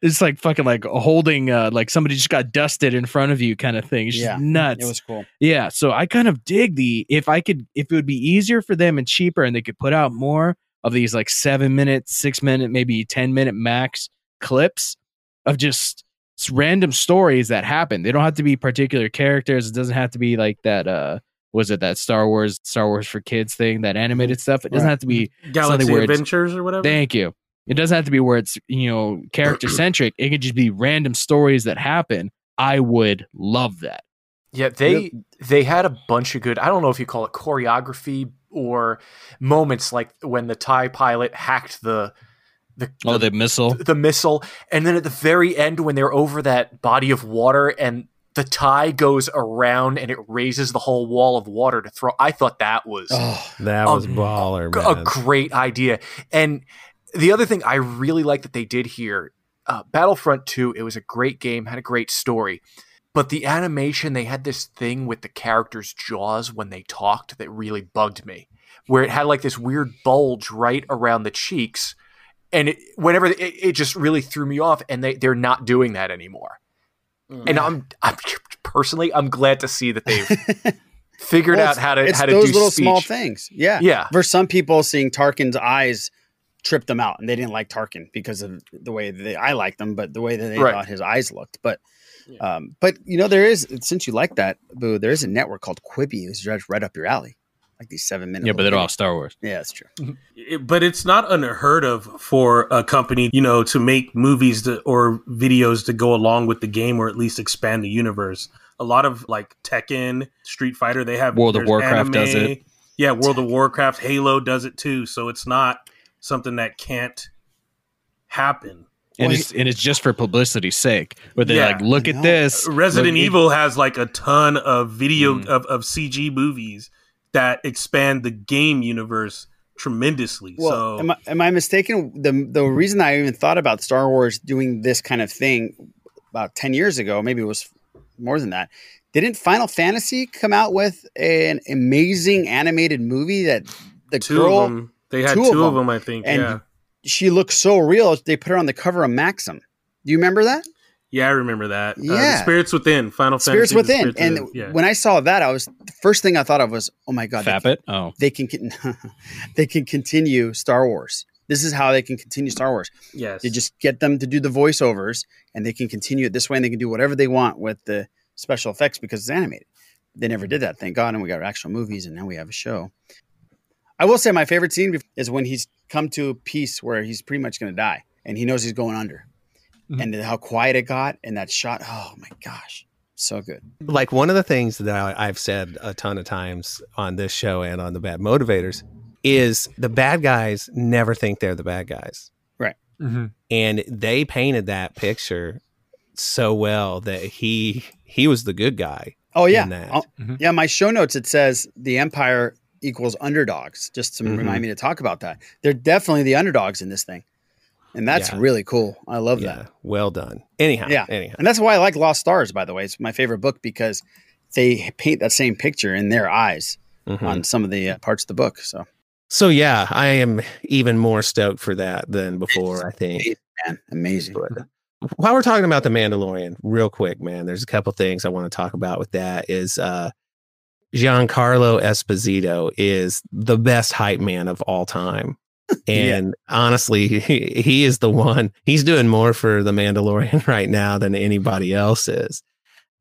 it's like fucking like holding, uh, like somebody just got dusted in front of you kind of thing. It's just Yeah, nuts. It was cool. yeah. So I kind of dig the, if I could, if it would be easier for them and cheaper and they could put out more of these like seven minute, six minute, maybe 10 minute max clips of just random stories that happen. They don't have to be particular characters. It doesn't have to be like that. Uh, was it that Star Wars, Star Wars for kids thing, that animated stuff? It doesn't Right. have to be Galaxy something where it's- Adventures or whatever. Thank you. It doesn't have to be where it's you know character [clears throat] centric. It could just be random stories that happen. I would love that. Yeah, they they had a bunch of good. I don't know if you call it choreography or moments like when the Tie pilot hacked the the Oh, the missile. the missile, and then at the very end when they're over that body of water and the tie goes around and it raises the whole wall of water to throw. I thought that was Oh, that was baller a man. great idea. And the other thing I really like that they did here, uh, Battlefront 2, it was a great game, had a great story. But the animation, they had this thing with the characters' jaws when they talked that really bugged me. where it had like this weird bulge right around the cheeks, and it, whenever it, it just really threw me off. And they they're not doing that anymore. And I'm, I'm personally I'm glad to see that they've [laughs] figured Well, out how to it's how to those do little speech. small things. Yeah, Yeah. For some people, seeing Tarkin's eyes tripped them out, and they didn't like Tarkin because of the way they, I like them, but the way that they Right. thought his eyes looked. But, um, but you know, there is since you like that, boo. There is a network called Quibi, who's right, right up your alley, like these seven minutes. Yeah, but they're don't have Star Wars. Yeah, that's true. [laughs] It- but it's not unheard of for a company, you know, to make movies to, or videos to go along with the game or at least expand the universe. A lot of like Tekken, Street Fighter, they have World of there's Warcraft does it. Yeah, World of Warcraft, Halo does it too. So it's not something that can't happen. And it's and it's just for publicity's sake. Where they Yeah. like, look at this. Resident Look at- Evil has like a ton of video Mm. of, of CG movies that expand the game universe tremendously. Well, so am I, am I mistaken? The the reason I even thought about Star Wars doing this kind of thing about ten years ago, maybe it was more than that. Didn't Final Fantasy come out with an amazing animated movie that the two girl? Of them, they had two, of them, I think. and yeah, she looks so real. They put her on the cover of Maxim. Do you remember that? yeah, I remember that. Uh, the Yeah. Spirits Within, Final Spirits Fantasy. Within. Spirits And Within, yeah. when I saw that, I was the first thing I thought of was, oh my god, they Fap can- it? Oh. they can con- [laughs] they can continue Star Wars. This is how they can continue Star Wars. yes, You just get them to do the voiceovers, and they can continue it this way, and they can do whatever they want with the special effects because it's animated. They never did that, thank God, and we got actual movies, and now we have a show. I will say my favorite scene is when he's come to a piece where he's pretty much going to die, and he knows he's going under, mm-hmm. and how quiet it got, and that shot. Oh my gosh, so good. like one of the things that I, I've said a ton of times on this show and on the Bad Motivators is the bad guys never think they're the bad guys, Right. Mm-hmm. and they painted that picture so well that he he was the good guy. Oh yeah, in that. Oh, yeah. My show notes it says the Empire equals underdogs, just to Mhm. remind me to talk about that. They're definitely the underdogs in this thing, and that's Yeah. really cool. I love Yeah, that. well done. Anyhow, Yeah, anyhow. and that's why I like Lost Stars. By the way, it's my favorite book because they paint that same picture in their eyes Mhm. on some of the uh, parts of the book. So So yeah, I am even more stoked for that than before. I think. man, amazing. While we're talking about the Mandalorian, real quick, man, there's a couple things I want to talk about with that. Is uh, Giancarlo Esposito is the best hype man of all time. [laughs] And honestly, [laughs] he, he is the one. He's doing more for the Mandalorian [laughs] right now than anybody else is.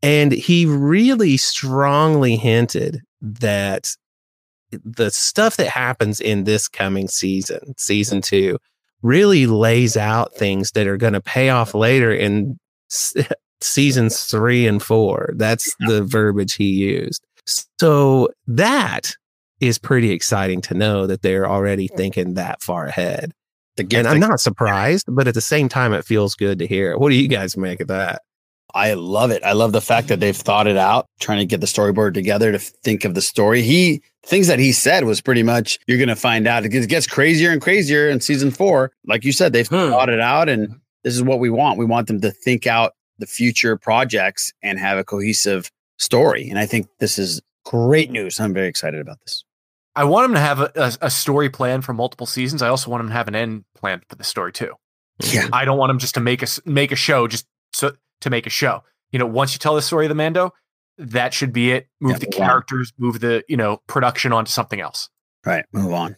And he really strongly hinted that the stuff that happens in this coming season, season two, really lays out things that are going to pay off later in s- seasons three and four. That's the verbiage he used. So that is pretty exciting to know that they're already thinking that far ahead. And I'm not surprised, but at the same time, it feels good to hear. What do you guys make of that? I love it. I love the fact that they've thought it out, trying to get the storyboard together to think of the story. He things that he said was pretty much you're going to find out. It gets, gets crazier and crazier in season four. Like you said, they've hmm. thought it out, and mm-hmm. this is what we want. We want them to think out the future projects and have a cohesive story. And I think this is great news. I'm very excited about this. I want him to have a, a, a story plan for multiple seasons. I also want him to have an end plan for the story too. Yeah. I don't want him just to make a s- make a show just so to make a show. You know, once you tell the story of the Mando, that should be it. Move Yeah, the move on. characters, move the you know production onto something else. Right. Move on.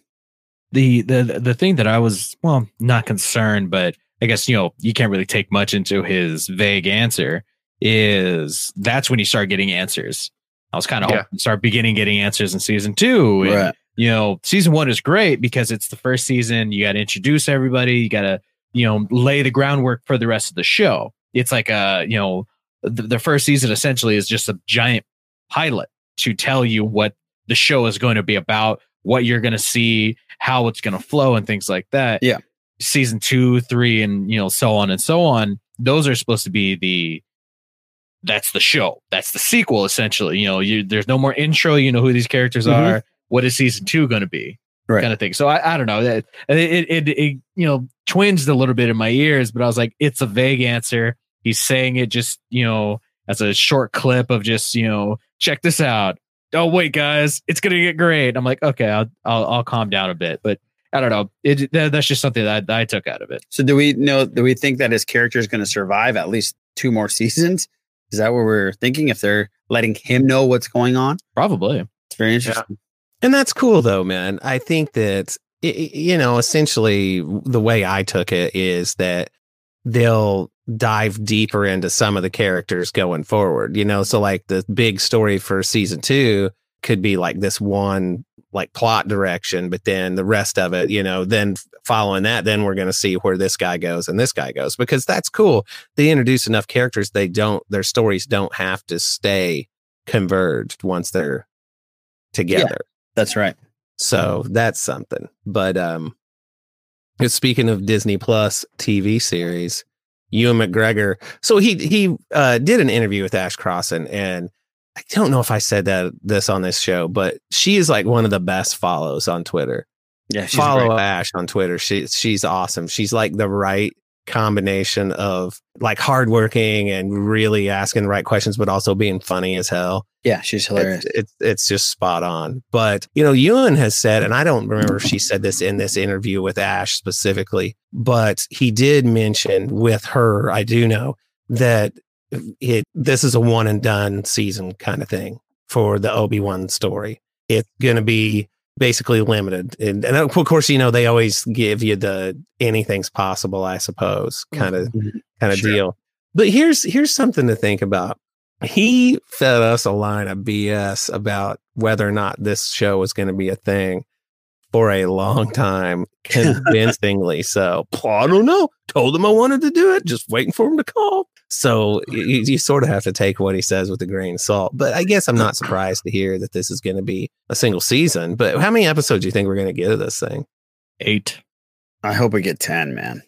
the the the thing that I was well not concerned, but I guess you know you can't really take much into his vague answer. Is that's when you start getting answers. I was kind of Yeah. hoping to start beginning getting answers in season two. And, Right. You know, season one is great because it's the first season. You got to introduce everybody. You got to you know lay the groundwork for the rest of the show. It's like a you know the, the first season essentially is just a giant pilot to tell you what the show is going to be about, what you're going to see, how it's going to flow, and things like that. Yeah. Season two, three, and you know, so on and so on. Those are supposed to be the that's the show. That's the sequel, essentially. You know, you there's no more intro. You know who these characters Mhm. are. What is season two going to be? Right. Kind of thing. So I, I don't know. That it, it, it, it you know twinged a little bit in my ears, but I was like, it's a vague answer. He's saying it just you know as a short clip of just you know check this out "Oh wait, guys, it's gonna get great." I'm like, "Okay, I'll I'll, I'll calm down a bit." But I don't know. It that, that's just something that I, I took out of it. So do we know? Do we think that his character is going to survive at least two more [laughs] seasons? Is that what we're thinking? If they're letting him know what's going on, Probably. it's very interesting. And that's cool though, man. I think that i- i- you know, essentially the way I took it is that they'll dive deeper into some of the characters going forward. You know, so like the big story for season 2 could be like this one like plot direction, but then the rest of it, you know, then following that, then we're going to see where this guy goes and this guy goes because that's cool. They introduce enough characters, they don't their stories don't have to stay converged once they're together. That's right. So that's something. But um speaking of Disney Plus TV series, Ewan McGregor. So he he uh did an interview with Ash Crossan and I don't know if I said that this on this show, but she is like one of the best follows on Twitter. Yeah, she's Follow great. Ash on Twitter. She she's awesome. She's like the right combination of like hardworking and really asking the right questions, but also being funny as hell Yeah, she's hilarious. it's, it's it's just spot on. But you know, Ewan has said, and I don't remember if she said this in this interview with Ash specifically, but he did mention with her, I do know that it this is a one and done season kind of thing for the Obi Wan story. It's going to be basically limited, and, and of course, you know they always give you the anything's possible, I suppose, kind of kind of Sure. deal. But here's here's something to think about. He fed us a line of BS about whether or not this show was going to be a thing for a long time, convincingly. so I don't know. Told him I wanted to do it, just waiting for him to call. So you, you sort of have to take what he says with a grain of salt. But I guess I'm not surprised to hear that this is going to be a single season. But how many episodes do you think we're going to get of this thing? Eight. I hope we get 10, man.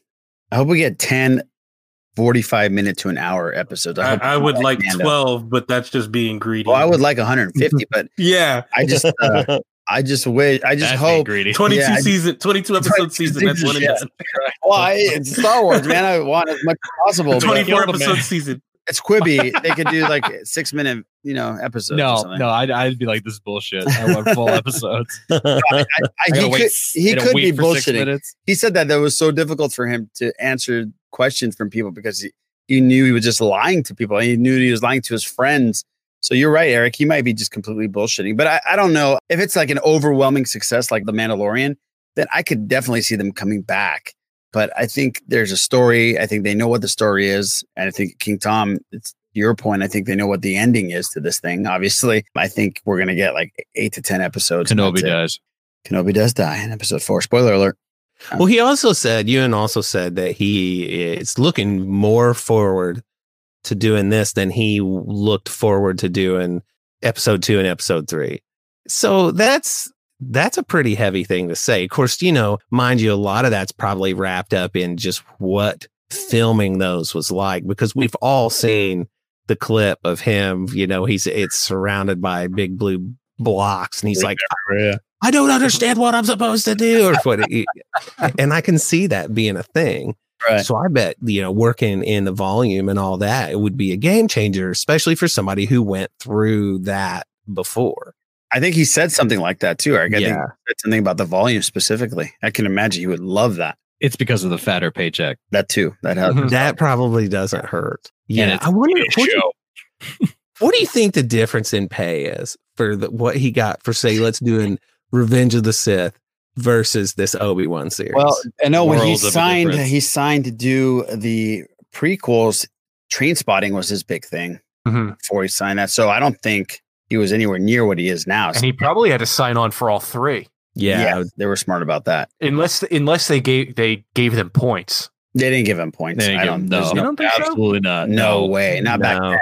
I hope we get 10 45 minute to an hour episodes. I, hope I would like Mando. 12, but that's just being greedy. Well, I would like 150, [laughs] but yeah. I just, uh, [laughs] I just wish, I just That's hope. greedy. 22 Yeah, season, 22 [laughs] episode season. That's one and Yeah. done. Well, it's Star Wars, man. I want as much as possible. 24 Kill episode man. season. It's Quibi. They could do like [laughs] six minute, you know, episodes. No, something. no, I'd, I'd be like, this is bullshit. I want full [laughs] episodes. I, I, I he gotta could, he could be for bullshitting. He said that that was so difficult for him to answer questions from people because he, he knew he was just lying to people. He knew he was lying to his friends. So you're right, Eric. He might be just completely bullshitting. But I, I don't know if it's like an overwhelming success like The Mandalorian, then I could definitely see them coming back. But I think there's a story. I think they know what the story is. And I think King Tom, it's your point. I think they know what the ending is to this thing. Obviously, I think we're going to get like eight to 10 episodes. Kenobi that's it. does. Kenobi does die in episode four. Spoiler alert. Well, he also said, Ewan also said that he is looking more forward to doing this than he looked forward to doing episode two and episode three. So that's that's a pretty heavy thing to say. Of course, you know, mind you, a lot of that's probably wrapped up in just what filming those was like because we've all seen the clip of him, you know, he's it's surrounded by big blue blocks and he's like [laughs] I don't understand what I'm supposed to do, or what. It, and I can see that being a thing. Right. So I bet you know working in the volume and all that it would be a game changer, especially for somebody who went through that before. I think he said something like that too, Eric. I think Yeah. he said something about the volume specifically. I can imagine he would love that. It's because of the fatter paycheck. That too. That [laughs] helps. That probably doesn't hurt. Yeah, I wonder a what do, you, [laughs] what do you think the difference in pay is for the, what he got for say let's do in Revenge of the Sith versus this Obi Wan series. Well, I know when he Worlds of a signed, he signed to do the prequels. Trainspotting was his big thing Mhm. before he signed that. So I don't think he was anywhere near what he is now. And he probably had to sign on for all three, yeah, they were smart about that. unless unless they gave they gave them points. They didn't give him points. They didn't I give don't. him- there's no, You don't think so? absolutely not. no way. Not back then.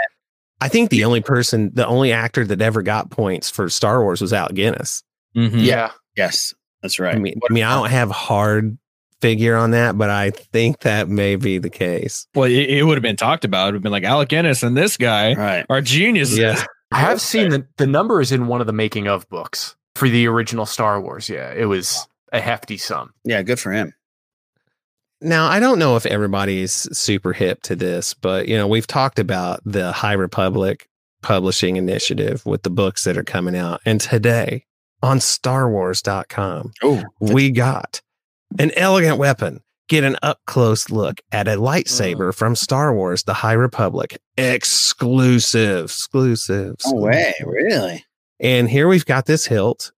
I think the only person, the only actor that ever got points for Star Wars was Alec Guinness. Mhm. Yeah. Yes, that's right. I mean, I mean, I don't have hard figure on that, but I think that may be the case. Well, it, it would have been talked about. It would have been like Alec Guinness and this guy right. are geniuses. Yeah. I have seen the, the is in one of the making of books for the original Star Wars. Yeah, it was a hefty sum. Yeah, good for him. Now, I don't know if everybody's super hip to this, but you know, we've talked about the High Republic publishing initiative with the books that are coming out. And today on StarWars.com, oh, we got an elegant weapon. Get an up close look at a lightsaber mm. from Star Wars: The High Republic, exclusive, exclusive. No way, really? And here we've got this hilt,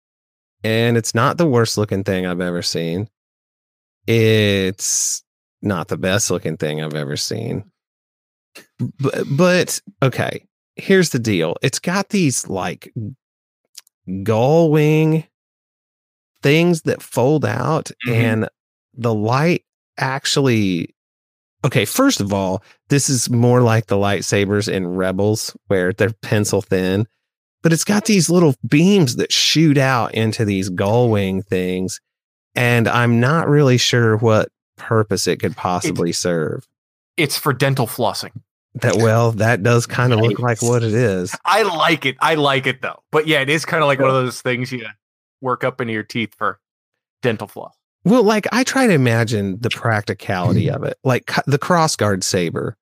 and it's not the worst looking thing I've ever seen. It's not the best looking thing I've ever seen. But, but okay, here's the deal. It's got these like gull wing things that fold out Mm-hmm. and the light actually okay first of all this is more like the lightsabers in rebels where they're pencil thin but it's got these little beams that shoot out into these gull wing things and i'm not really sure what purpose it could possibly serve It's for dental flossing. That well that does kind of look like what it is I like it. I like it though. But yeah, it is kind of like one of those things you work up into your teeth for dental floss. well like i try to imagine the practicality of it like cu- the crossguard saber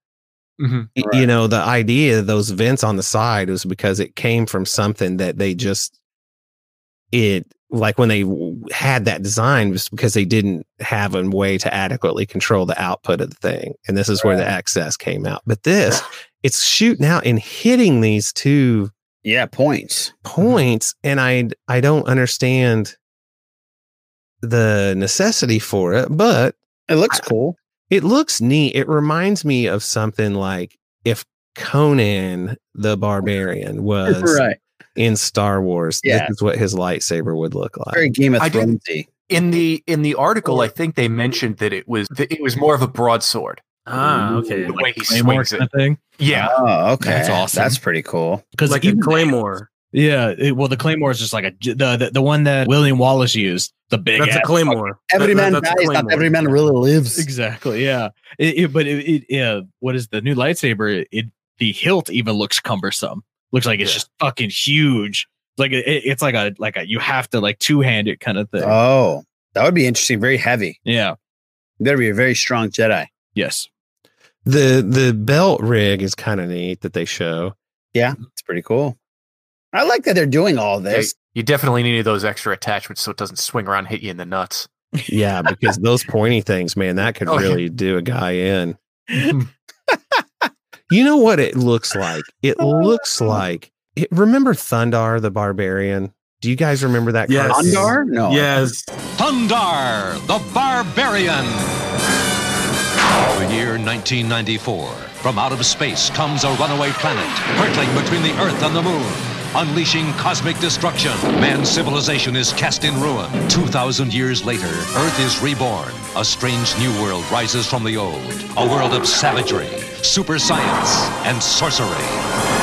Mhm. Y- you know the idea of those vents on the side was because it came from something that they just it like when they w- had that design was because they didn't have a way to adequately control the output of the thing and this is where the excess came out but this [sighs] it's shooting out and hitting these two Yeah, points. Mm-hmm. points and i i don't understand the necessity for it but It looks cool. it looks neat. It reminds me of something like if Conan the Barbarian was Right. In Star Wars. Yeah. This is what his lightsaber would look like. Very Game of I did- Thronesy. In the in the article, I think they mentioned that it was that it was more of a broadsword. Ah, okay. The way he Claymore swings it. thing. Yeah. Oh, okay. That's awesome. That's pretty cool. Because Like a claymore. Yeah, it- well, the claymore is just like a the, the the one that William Wallace used. The big. That's a claymore. Every That- man that's a dies, not every man really lives. Exactly. Yeah. It, it- but it, it, yeah. What is the new lightsaber? It the hilt even looks cumbersome. Looks like it's Yeah. just fucking huge. Like it, it- it's like a like a you have to like two hand it kind of thing. Oh, that would be interesting. Very heavy. yeah. You better be a very strong Jedi. Yes. The the belt rig is kind of neat that they show. Yeah, it's pretty cool. I like that they're doing all Yeah, this. you definitely needed those extra attachments so it doesn't swing around and hit you in the nuts. Yeah, because [laughs] those pointy things, man, that could Oh, yeah. really do a guy in. [laughs] you know what it looks like? It oh, looks like it, remember Thundarr the Barbarian? Do you guys remember that? Yes. cartoon? Thundarr? No. Yes. Thundarr, the Barbarian. The year 1994. From out of space comes a runaway planet, hurtling between the Earth and the Moon. Unleashing cosmic destruction, man's civilization is cast in ruin. 2,000 years later, Earth is reborn. A strange new world rises from the old. A world of savagery, super science, and sorcery.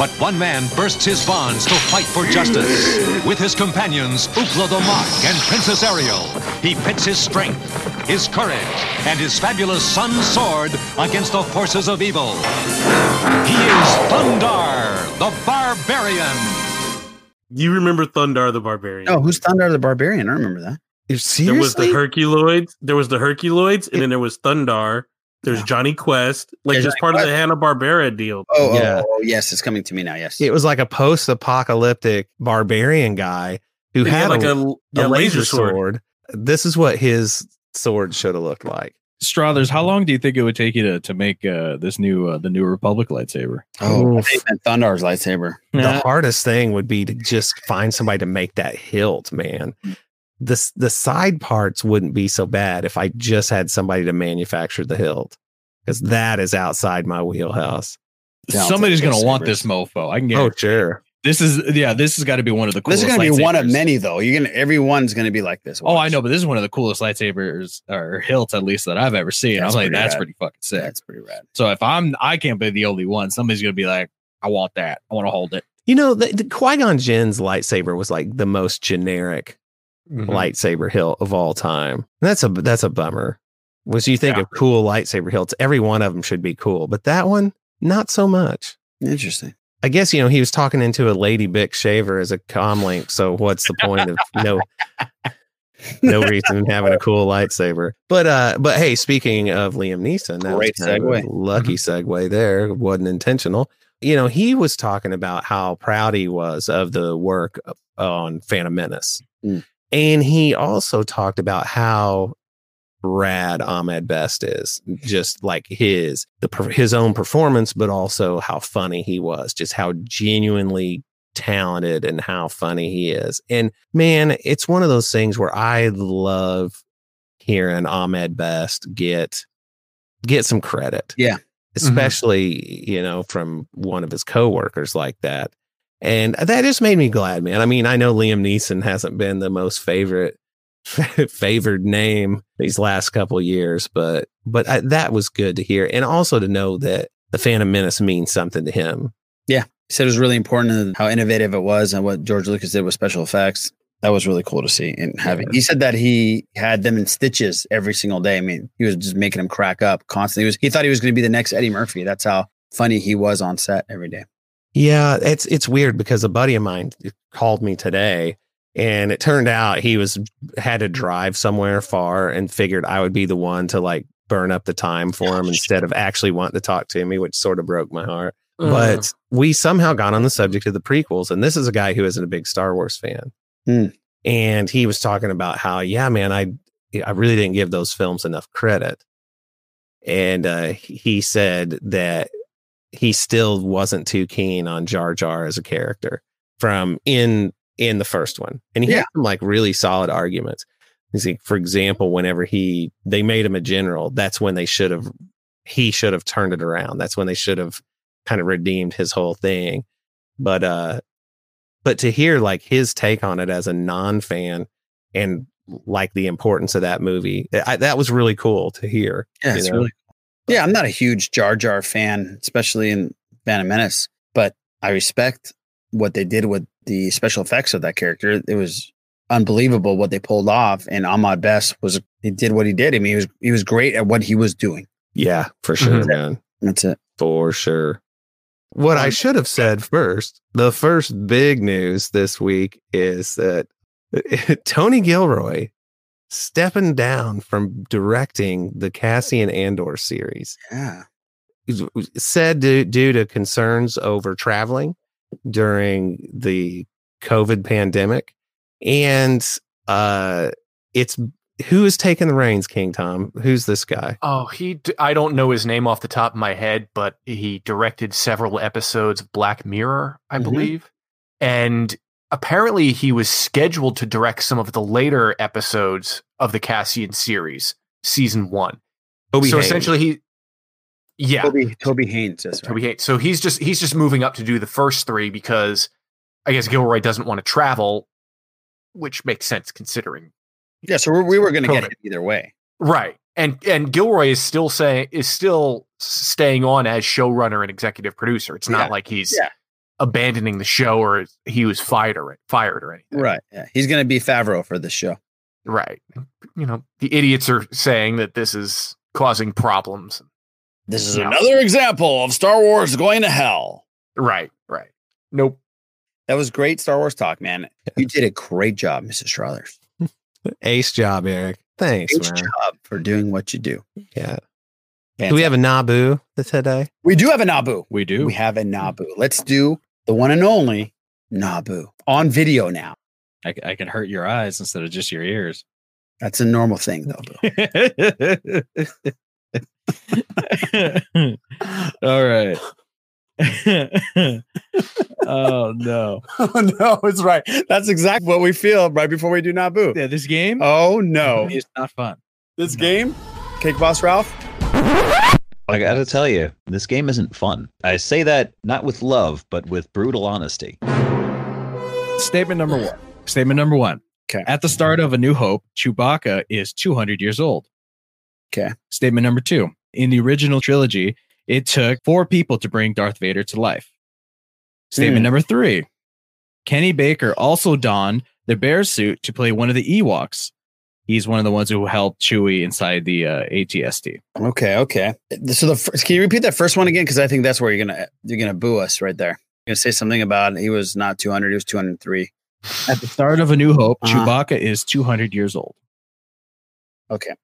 But one man bursts his bonds to fight for justice. With his companions, Ookla the Mok and Princess Ariel, he pits his strength, his courage, and his fabulous sun sword against the forces of evil. He is Thundarr, the Barbarian. You remember Thundarr the Barbarian? Oh, who's Thundarr the Barbarian? I remember that. Seriously? There was the Herculoids. There was the Herculoids, and then there was Thundarr. There's Jonny Quest, like Yeah, just Johnny part of the Hanna Barbera deal. Oh, Yeah. oh, oh, yes, it's coming to me now. Yes. It was like a post-apocalyptic barbarian guy who He had, had like a, a, a yeah, laser sword. This is what his sword should have looked like. Strothers, how long do you think it would take you to to make uh, this new uh, the new Republic lightsaber? Oh, I think it Thundarr's lightsaber. The hardest thing would be to just find somebody to make that hilt, man. The the side parts wouldn't be so bad if I just had somebody to manufacture the hilt, because that is outside my wheelhouse. Somebody's gonna want this mofo. I can get. Oh, sure. This is yeah. This has got to be one of the. This is going to be one of many, though. You're gonna everyone's going to be like this. Oh, I know, but this is one of the coolest lightsabers or hilts, at least that I've ever seen. I That's was like, that's rad. pretty fucking sick. That's pretty rad. So if I'm, I can't be the only one. Somebody's gonna be like, I want that. I want to hold it. You know, the, the Qui Gon Jinn's lightsaber was like the most generic Mm-hmm. lightsaber hilt of all time. That's a that's a bummer. Was you think of cool lightsaber hilts, every one of them should be cool, but that one not so much. Interesting. I guess you know he was talking into a lady Bic shaver as a comlink. So what's the point of [laughs] no no reason having a cool lightsaber? But uh, but hey, speaking of Liam Neeson, that Great was kind of a segue. lucky segue there. Wasn't intentional. you know, he was talking about how proud he was of the work on Phantom Menace. Mm. And he also talked about how rad Ahmed Best is, just like his the his own performance, but also how funny he was, just how genuinely talented and how funny he is. And man, it's one of those things where I love hearing Ahmed Best get get some credit. Yeah. Mm-hmm. Especially, you know, from one of his coworkers like that. And that just made me glad, man. I mean, I know Liam Neeson hasn't been the most favorite [laughs] favored name these last couple of years, but but I, that was good to hear, and also to know that the Phantom Menace means something to him. Yeah, he said it was really important and how innovative it was, and what George Lucas did with special effects. That was really cool to see. And having, he said that he had them in stitches every single day. I mean, he was just making them crack up constantly. He was he thought he was going to be the next Eddie Murphy. That's how funny he was on set every day. Yeah, it's it's weird because a buddy of mine called me today and it turned out he was had to drive somewhere far and figured I would be the one to like burn up the time for him instead of actually wanting to talk to me, which sort of broke my heart. Uh. But we somehow got on the subject of the prequels, and this is a guy who isn't a big Star Wars fan. Hmm. And he was talking about how, yeah, man, I I really didn't give those films enough credit. And uh, he said that he still wasn't too keen on Jar Jar as a character from in in the first one. And he Yeah. had some like really solid arguments. You see, for example, whenever he they made him a general, that's when they should have he should have turned it around. That's when they should have kind of redeemed his whole thing. But uh but to hear like his take on it as a non-fan and like the importance of that movie, I, that was really cool to hear. Yeah, it's know? really Yeah, I'm not a huge Jar Jar fan, especially in Phantom Menace, but I respect what they did with the special effects of that character. It was unbelievable what they pulled off, and Ahmed Best was he did what he did. I mean, he was he was great at what he was doing. Yeah, for sure, Mhm. man. That's it. For sure. What I should have said first, the first big news this week is that [laughs] Tony Gilroy stepping down from directing the Cassian Andor series. Yeah. Said due, due to concerns over traveling during the COVID pandemic. And uh it's who is taking the reins, King Tom? Who's this guy? Oh, he, I don't know his name off the top of my head, but he directed several episodes of Black Mirror, I Mhm. believe, and apparently he was scheduled to direct some of the later episodes of the Cassian series, season one. Toby so Haynes. essentially, he. Yeah, Toby Toby Haynes. That's right. Toby Haynes. So he's just he's just moving up to do the first three because I guess Gilroy doesn't want to travel, which makes sense considering Yeah, so we're, we were going to get it either way. Right. And and Gilroy is still saying is still staying on as showrunner and executive producer. It's not Yeah. like he's Yeah. Abandoning the show or he was fired or fired or anything. Right. Yeah, he's going to be Favreau for this show. Right. You know, the idiots are saying that this is causing problems. This is No. another example of Star Wars going to hell. Right, right. Nope. That was great Star Wars talk, man. [laughs] You did a great job, Mrs. Strothers. [laughs] Ace job, Eric. Thanks, Great man. job for doing what you do. Yeah. Do we have a Naboo today? We do have a Nabu. We do. We have a Nabu. Let's do the one and only Nabu on video now. I, I can hurt your eyes instead of just your ears. That's a normal thing, though. [laughs] All right. [laughs] oh no. oh [laughs] no, it's right. That's exactly what we feel right before we do Nabu. Yeah, this game Oh no. It's not fun. This game? Cake Boss Ralph? I gotta tell you, this game isn't fun. I say that not with love, but with brutal honesty. Statement number one. Statement number one. Okay. At the start of A New Hope, Chewbacca is 200 years old. Okay. Statement number two. In the original trilogy, it took four people to bring Darth Vader to life. Statement Hmm. number three. Kenny Baker also donned the bear suit to play one of the Ewoks. He's one of the ones who helped Chewie inside the uh, ATST. Okay, okay. So the first, can you repeat that first one again? Because I think that's where you're gonna you're gonna boo us right there. You're gonna say something about he was not 200, he was 203. At the start of A New Hope, Uh-huh. Chewbacca is 200 years old. Okay.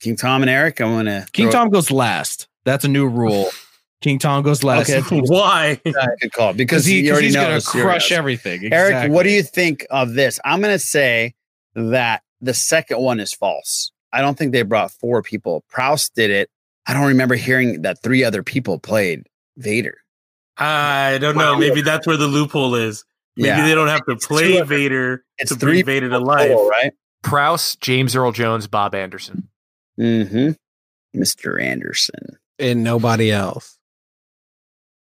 King Tom and Eric, I'm gonna King throw- Tom goes last. That's a new rule. [laughs] King Tom goes last. Okay. [laughs] Why? Good call because he, he, already he's gonna knows. crush everything. Eric, what do you think of this? I'm going to say that the second one is false. I don't think they brought four people. Prowse did it. I don't remember hearing that three other people played Vader. I don't know. Maybe that's where the loophole is. Maybe Yeah. they don't have to two play of. Vader It's to three bring Vader to life. total, right? Prowse, James Earl Jones, Bob Anderson. Mm-hmm. Mr. Anderson. and nobody else.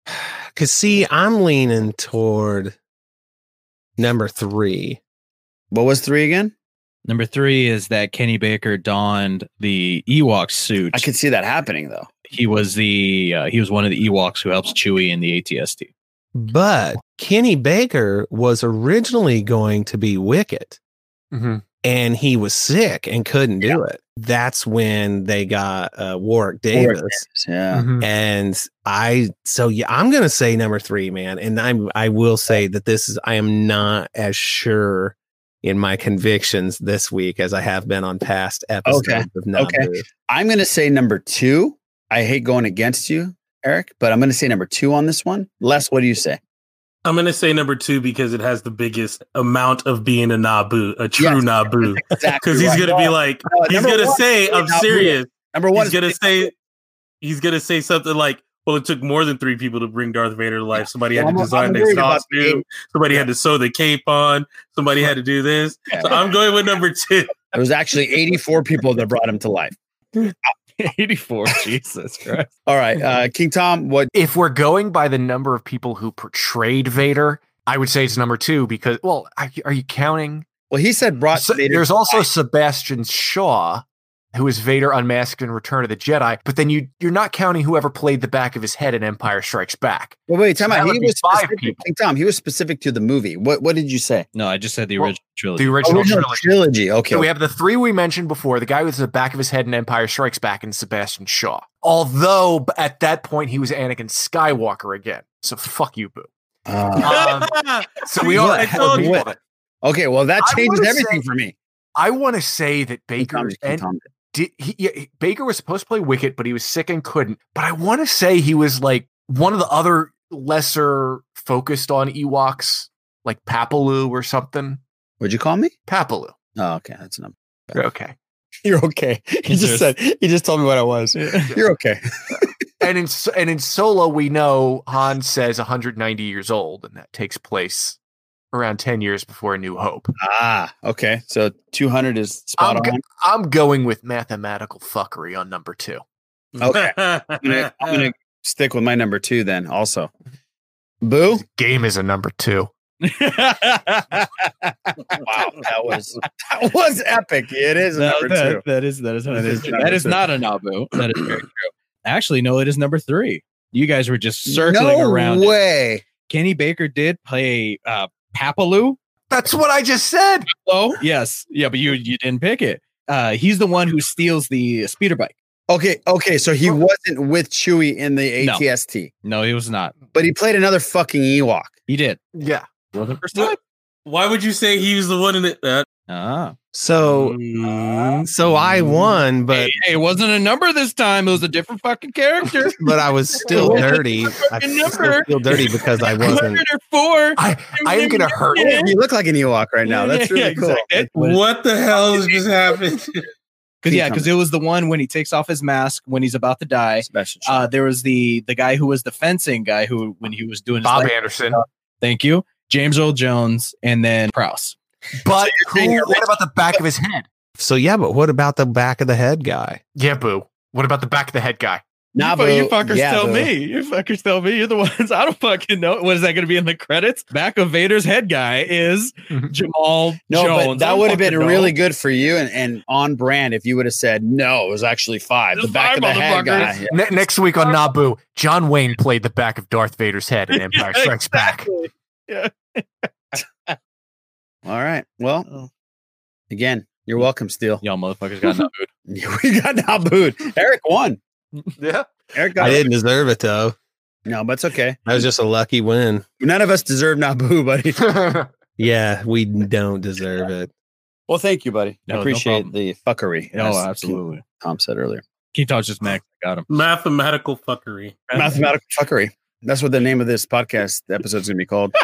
[sighs] Cause see, I'm leaning toward number three. What was three again? Number three is that Kenny Baker donned the Ewok suit. I could see that happening though. He was the uh, he was one of the Ewoks who helps Chewie in the ATST. But Kenny Baker was originally going to be Wicket, Mm-hmm. and he was sick and couldn't do it. That's when they got uh, Warwick Davis. Warwick Yeah. Mm-hmm. And I, so yeah, I'm gonna say number three, man. And I'm, I will say that this is, I am not as sure in my convictions this week as I have been on past episodes Okay. of Naboo. Okay. I'm going to say number two. I hate going against you, Eric, but I'm going to say number two on this one. Les, what do you say? I'm gonna say number two because it has the biggest amount of being a Naboo, a true Yes, Naboo. [laughs] exactly Because he's right. gonna be like, no, he's gonna say, I'm serious. Number one he's gonna say, he's gonna say something like, well, it took more than three people to bring Darth Vader to life. Somebody had to I'm- design I'm their costume. Somebody had to sew the cape on. Somebody had to do this. So I'm going with number two. [laughs] There was actually 84 people that brought him to life. [laughs] 84. Jesus Christ. All right, uh, King Tom, what? If we're going by the number of people who portrayed Vader, I would say it's number two because, well, are you, are you counting? Well, he said brought So- Vader there's to also life. Sebastian Shaw, who is Vader unmasked in Return of the Jedi. But then you you're not counting whoever played the back of his head in Empire Strikes Back. Well, wait, So time that out. He was five specific, people. Tom. He was specific to the movie. What What did you say? No, I just said the Well, original trilogy. The original, Original trilogy. trilogy. Okay. So we have the three we mentioned before: the guy with the back of his head in Empire Strikes Back, and Sebastian Shaw. Although at that point he was Anakin Skywalker again. So fuck you, boo. Uh, Um, [laughs] so we all I had told you. people. okay. Well, that I changes everything say- for me. I want to say that King Tom, Baker just King and Tom. Did he, yeah, he- Baker was supposed to play Wicket, but he was sick and couldn't. But I want to say he was like one of the other lesser focused on Ewoks, like Papaloo or something. What'd you call me? Papaloo. Oh, okay. That's enough. Okay. You're okay. [laughs] He just said. He just told me what I was. [laughs] You're okay. [laughs] And in and in Solo, we know Han says 190 years old, and that takes place around 10 years before A New Hope. Ah, okay. So 200 is spot I'm, go- on. I'm going with mathematical fuckery on number two. Okay. [laughs] I'm gonna, I'm gonna stick with my number two then. Also, Boo. Game is a number two. [laughs] Wow, that was [laughs] that was epic. It is a No, number that- two. that is that is That is that number is two. not a Nabu. That is very true. Actually, no, it is number three. You guys were just circling no around. it. way. Kenny Baker did play uh, Papaloo. That's what I just said. Oh, yes, yeah, but you you didn't pick it. Uh, he's the one who steals the speeder bike. Okay, okay. So he wasn't with Chewie in the No. ATST, No, he was not. but he played another fucking Ewok. He did. Yeah. Wasn't first time. Why would you say he was the one in it? Uh, Ah, So, so I won, but hey, hey, it wasn't a number this time. It was a different fucking character. [laughs] but I was still dirty. I Fucking still feel dirty because I [laughs] wasn't. Four. I, I am going to hurt you. You look like an Ewok right now. That's [laughs] Yeah, really cool. exactly. what the hell has just happened? Because yeah, because it was the one when he takes off his mask when he's about to die. Sebastian Uh, there was the the guy who was the fencing guy who when he was doing his Bob leg- Anderson. Thank you, James Earl Jones, and then Prowse. But who, what about the back of his head? So yeah, but what about the back of the head guy? Yeah, boo. What about the back of the head guy? Nah, you, you fuckers Yeah, tell boo. me. You fuckers tell me. You're the [laughs] ones. I don't fucking know. What is that going to be in the credits? Back of Vader's head guy is mm-hmm. Jamal No, Jones. but that would have been know. really good for you and, and on brand if you would have said no. It was actually five. It's the back of the head guy. motherfuckers. Ne- next week on Naboo, John Wayne played the back of Darth Vader's head in [laughs] Empire Yeah, Strikes Back. Yeah. [laughs] All right. Well, oh. again, you're mm. welcome, Steel. Y'all motherfuckers got Naboo. [laughs] we got Naboo. Eric won. [laughs] Yeah. Eric got I didn't deserve it though. No, but it's okay. That was just a lucky win. None of us deserve Naboo, buddy. [laughs] Yeah, we don't deserve it. well, thank you, buddy. No, I appreciate problem. the fuckery. Oh, as absolutely. Tom said earlier. Keep talking just Max. I got him. Mathematical fuckery. Mathematical fuckery. That's what the name of this podcast episode is going to be called.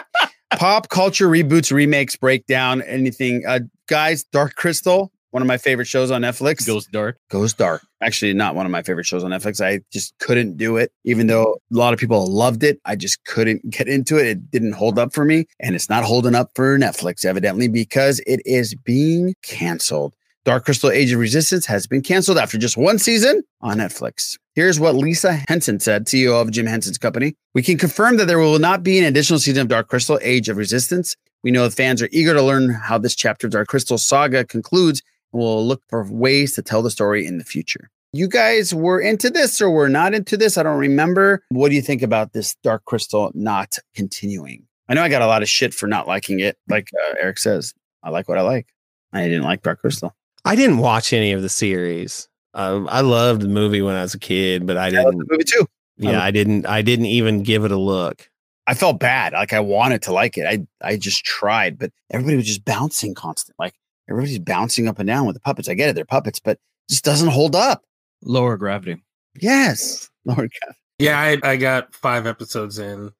Pop culture reboots, remakes, breakdown, anything. Uh, guys, Dark Crystal, one of my favorite shows on Netflix. Goes dark. Goes dark. Actually, not one of my favorite shows on Netflix. I just couldn't do it, even though a lot of people loved it. I just couldn't get into it. It didn't hold up for me, and it's not holding up for Netflix, evidently, because it is being canceled. Dark Crystal Age of Resistance has been canceled after just one season on Netflix. Here's what Lisa Henson said, CEO of Jim Henson's company. We can confirm that there will not be an additional season of Dark Crystal Age of Resistance. We know the fans are eager to learn how this chapter of Dark Crystal saga concludes and will look for ways to tell the story in the future. You guys were into this or were not into this? I don't remember. What do you think about this Dark Crystal not continuing? I know I got a lot of shit for not liking it. Like uh, Eric says, I like what I like. I didn't like Dark Crystal. I didn't watch any of the series. Um, I loved the movie when I was a kid, but I didn't. movie too. Yeah, I didn't. I didn't even give it a look. I felt bad. Like I wanted to like it. I I just tried, but everybody was just bouncing constant. Like everybody's bouncing up and down with the puppets. I get it, they're puppets, but it just doesn't hold up. Lower gravity. Yes, [laughs] lower gravity. Yeah, I, I got five episodes in.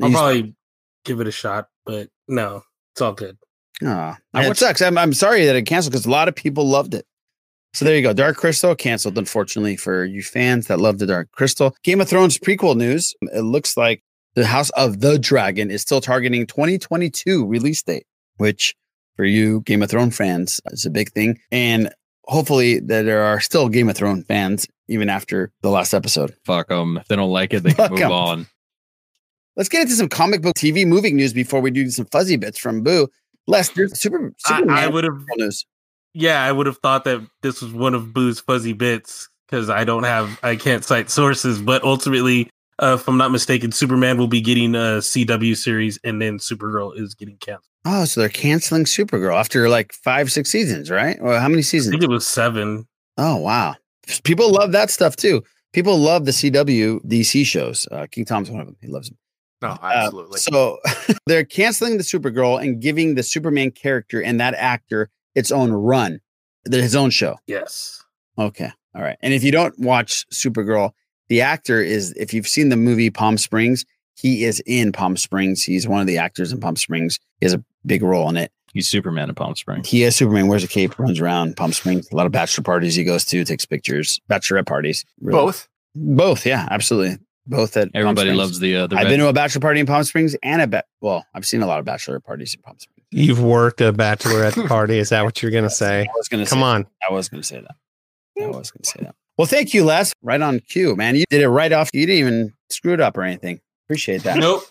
I'll You- probably give it a shot, but no, it's all good. Ah, it sucks. I'm I'm sorry that it canceled because a lot of people loved it. So there you go. Dark Crystal canceled, unfortunately, for you fans that love the Dark Crystal. Game of Thrones prequel news. It looks like the House of the Dragon is still targeting 2022 release date, which for you Game of Thrones fans is a big thing. And hopefully that there are still Game of Thrones fans even after the last episode. Fuck them. If they don't like it, they [laughs] Fuck can move 'em. on. Let's get into some comic book TV movie news before we do some fuzzy bits from Boo. Les, there's super, Superman I would have, yeah, I would have thought that this was one of Boo's fuzzy bits because I don't have, I can't cite sources, but ultimately, uh, if I'm not mistaken, Superman will be getting a CW series, and then Supergirl is getting canceled. Oh, so they're canceling Supergirl after like five, six seasons, right? Or how many I seasons? think it was seven. Oh, wow. People love that stuff too. People love the CW DC shows. Uh, King Tom's one of them. He loves them. No, Uh, absolutely. so [laughs] they're canceling the Supergirl and giving the Superman character and that actor its own run, his own show. Yes. Okay. All right. And if you don't watch Supergirl, the actor is, if you've seen the movie Palm Springs, he is in Palm Springs. He's one of the actors in Palm Springs. He has a big role in it. He's Superman in Palm Springs. He is Superman, wears a cape, runs around Palm Springs. A lot of bachelor parties he goes to, takes pictures, bachelorette parties. really. Both. Both. Yeah, absolutely. Both at Everybody Springs. loves the uh, the I've red- been to a bachelor party in Palm Springs and a bet. Well, I've seen a lot of bachelor parties in Palm Springs. You've worked a bachelorette [laughs] party. Is that what you're going to say? I was going to Come say, on. I was going to say that. I was going to say that. Well, thank you, Les. Right on cue, man. You did it right off. You didn't even screw it up or anything. Appreciate that. Nope.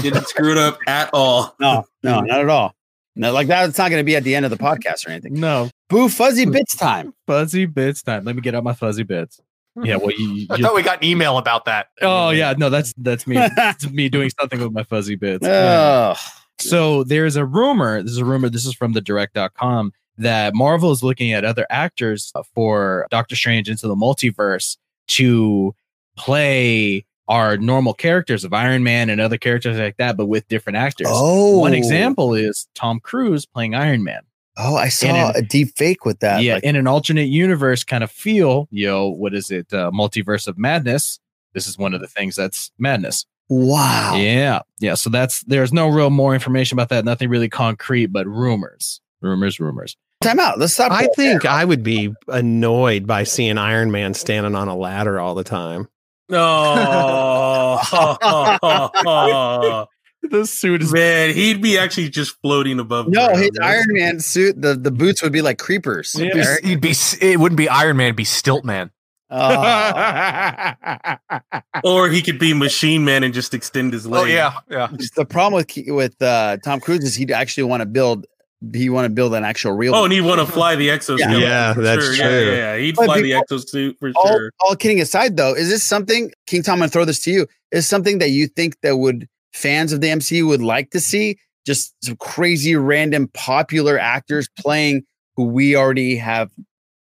Didn't screw it up at all. No, no, not at all. No, like that. It's not going to be at the end of the podcast or anything. No. Boo fuzzy bits time. Fuzzy bits time. Let me get out my fuzzy bits. Yeah, well, you, [laughs] I thought we got an email about that. Oh yeah, no, that's that's me. [laughs] that's me doing something with my fuzzy bits. Oh, So there's a rumor. This is a rumor. This is from the direct.com that Marvel is looking at other actors for Doctor Strange into the multiverse to play our normal characters of Iron Man and other characters like that, but with different actors. Oh. One example is Tom Cruise playing Iron Man. Oh, I And saw in- a deep fake with that. yeah, like- in an alternate universe kind of feel, yo, what is it? Uh, multiverse of madness. This is one of the things that's madness. wow. Yeah. Yeah. So that's there's no real more information about that. Nothing really concrete, but rumors. Rumors, rumors. Time out. Let's stop. I think there. I would be annoyed by seeing Iron Man standing on a ladder all the time. Oh, [laughs] [laughs] the suit is man, he'd be actually just floating above. No, ground. his Iron Man suit, the, the boots would be like creepers. It'd be, Eric. it'd be, it wouldn't be Iron Man, it'd be Stilt Man. Oh. [laughs] or he could be Machine Man and just extend his leg. Oh yeah, yeah. the problem with with uh, Tom Cruise is he'd actually want to build he want to build an actual real. Oh, and he'd want to fly the exosuit. Yeah, for that's sure. true. Yeah, yeah, yeah. He'd But fly the exosuit for all, sure. all kidding aside, though, is this something King Tom? I'm gonna throw this to you. Is something that you think that would fans of the MCU would like to see? Just some crazy, random, popular actors [laughs] playing who we already have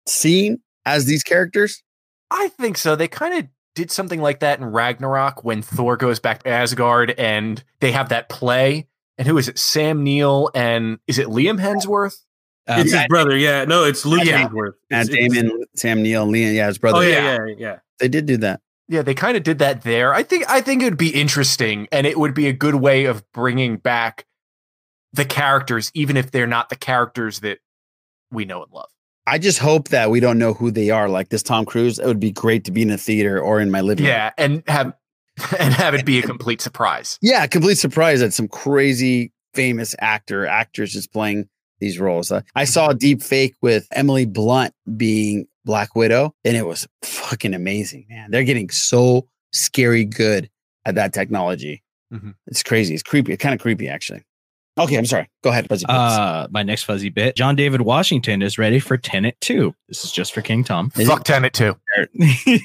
seen as these characters. I think so. They kind of did something like that in Ragnarok when Thor goes back to Asgard and they have that play. And who is it? Sam Neill and is it Liam Hemsworth? Um, it's his brother. Yeah, no, it's Luke Yeah. Hemsworth. Matt It's- it's- Damon, Sam Neill, Liam. Yeah, his brother. Oh yeah, yeah, yeah. They did do that. Yeah, they kind of did that there. I think I think it would be interesting and it would be a good way of bringing back the characters even if they're not the characters that we know and love. I just hope that we don't know who they are. Like this Tom Cruise, it would be great to be in a theater or in my living room. Yeah, and have [laughs] and have it be a complete surprise. Yeah, complete surprise that some crazy famous actor actors is playing these roles. Uh, I saw a deep fake with Emily Blunt being Black Widow, and it was fucking amazing, man. They're getting so scary good at that technology. Mhm. It's crazy. It's creepy. It's kind of creepy, actually. Okay, I'm sorry. Go ahead, Fuzzy Uh, my next fuzzy bit. John David Washington is ready for Tenet 2. This is just for King Tom. Fuck Tenet 2. [laughs] he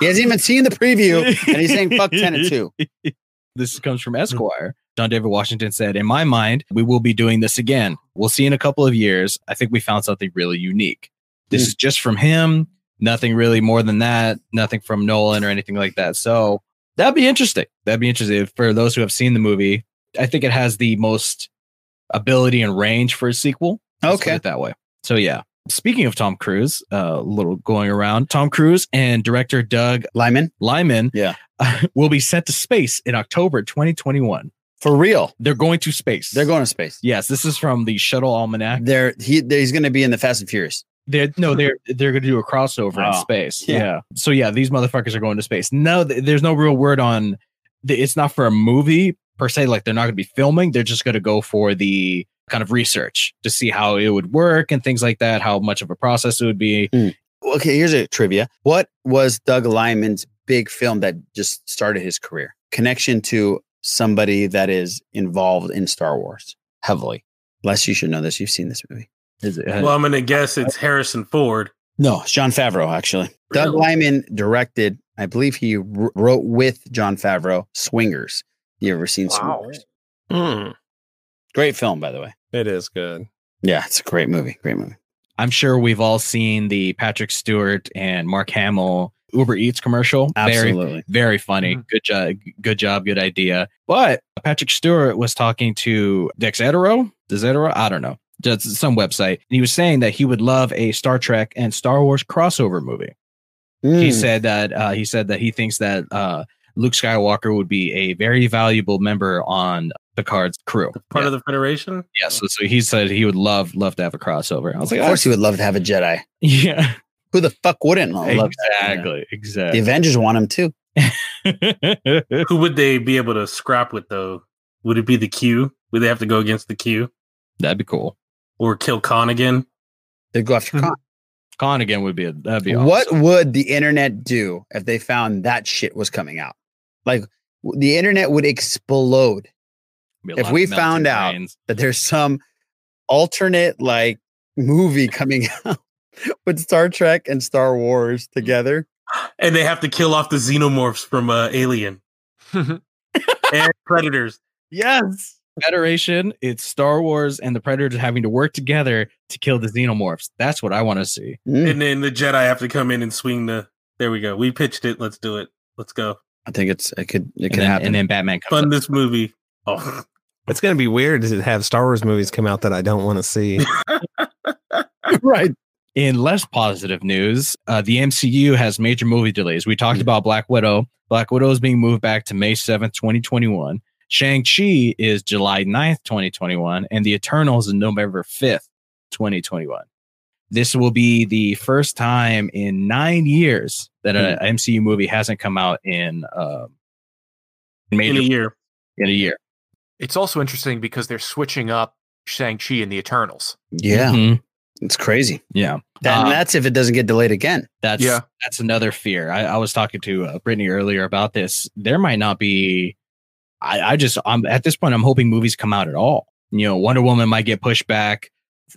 hasn't even seen the preview, and he's saying "fuck Tenet 2. [laughs] This comes from Esquire. John David Washington said, In my mind, we will be doing this again. We'll see in a couple of years. I think we found something really unique. This is just from him. Nothing really more than that. Nothing from Nolan or anything like that. So that'd be interesting. That'd be interesting for those who have seen the movie. I think it has the most ability and range for a sequel. Let's put Okay. it that way. So yeah. Speaking of Tom Cruise, uh, a little going around. Tom Cruise and director Doug Liman, Liman, yeah, [laughs] will be sent to space in October 2021. For real, they're going to space. They're going to space. Yes, this is from the Shuttle Almanac. They're he. They're, he's going to be in the Fast and Furious. They're no, [laughs] they're they're going to do a crossover in Oh, space. yeah. Yeah. So yeah, these motherfuckers are going to space. No, th- there's no real word on. The, it's not for a movie per se. Like they're not going to be filming. They're just going to go for the kind of research to see how it would work and things like that. How much of a process it would be. Hmm. Okay, here's a trivia. What was Doug Liman's big film that just started his career? Connection to somebody that is involved in Star Wars heavily. Les, you should know this. You've seen this movie. Is it? Well, I'm gonna guess it's Harrison Ford. No, it's Jon Favreau, actually. Doug Liman directed, I believe he wr- wrote with Jon Favreau, Swingers. You ever seen Swingers? Hmm. Great film, by the way. It is good. Yeah, it's a great movie. Great movie. I'm sure we've all seen the Patrick Stewart and Mark Hamill Uber Eats commercial. Absolutely. Very, very funny. Good job. Good job. Good idea. But Patrick Stewart was talking to dex Dexetero. Dexetero? I don't know. Just some website. And he was saying that he would love a Star Trek and Star Wars crossover movie. He Mm. said that uh, he said that he thinks that uh, Luke Skywalker would be a very valuable member on Picard's crew. Part of the Federation. Yeah, so, so he said he would love love to have a crossover. I was Of like, of course, "Oh, he would love to have a Jedi. Yeah. Who the fuck wouldn't love to have a Jedi? Exactly. The Avengers want him too. [laughs] Who would they be able to scrap with though? Would it be the Q? Would they have to go against the Q That'd be cool. Or kill Khan again? They'd go after Khan. Con again would be a, that'd be awesome. What would the internet do if they found that shit was coming out? Like the internet would explode if we of melting found out brains. that there's some alternate like movie coming [laughs] out with Star Trek and Star Wars together. And they have to kill off the xenomorphs from uh, Alien [laughs] and Predators. Yes. Federation, it's Star Wars and the Predators having to work together to kill the xenomorphs. That's what I want to see. Mm. And then the Jedi have to come in and swing the. There we go. We pitched it. Let's do it. Let's go. I think it's it could it And could then, happen. and then Batman comes Fund up. this movie. Oh, It's going to be weird to have Star Wars movies come out that I don't want to see. [laughs] [laughs] right. In less positive news, uh, the MCU has major movie delays. We talked about Black Widow. Black Widow is being moved back to May 7th, 2021. Shang-Chi is July 9th, 2021. And The Eternals is November 5th, 2021. This will be the first time in nine years that an MCU movie hasn't come out in, um, in a year. In a year. It's also interesting because they're switching up Shang-Chi and the Eternals. Yeah. Mhm. It's crazy. Yeah. That, Um, and that's if it doesn't get delayed again. That's Yeah. that's another fear. I, I was talking to uh, Brittany earlier about this. There might not be. I, I just I'm at this point. I'm hoping movies come out at all. You know, Wonder Woman might get pushed back.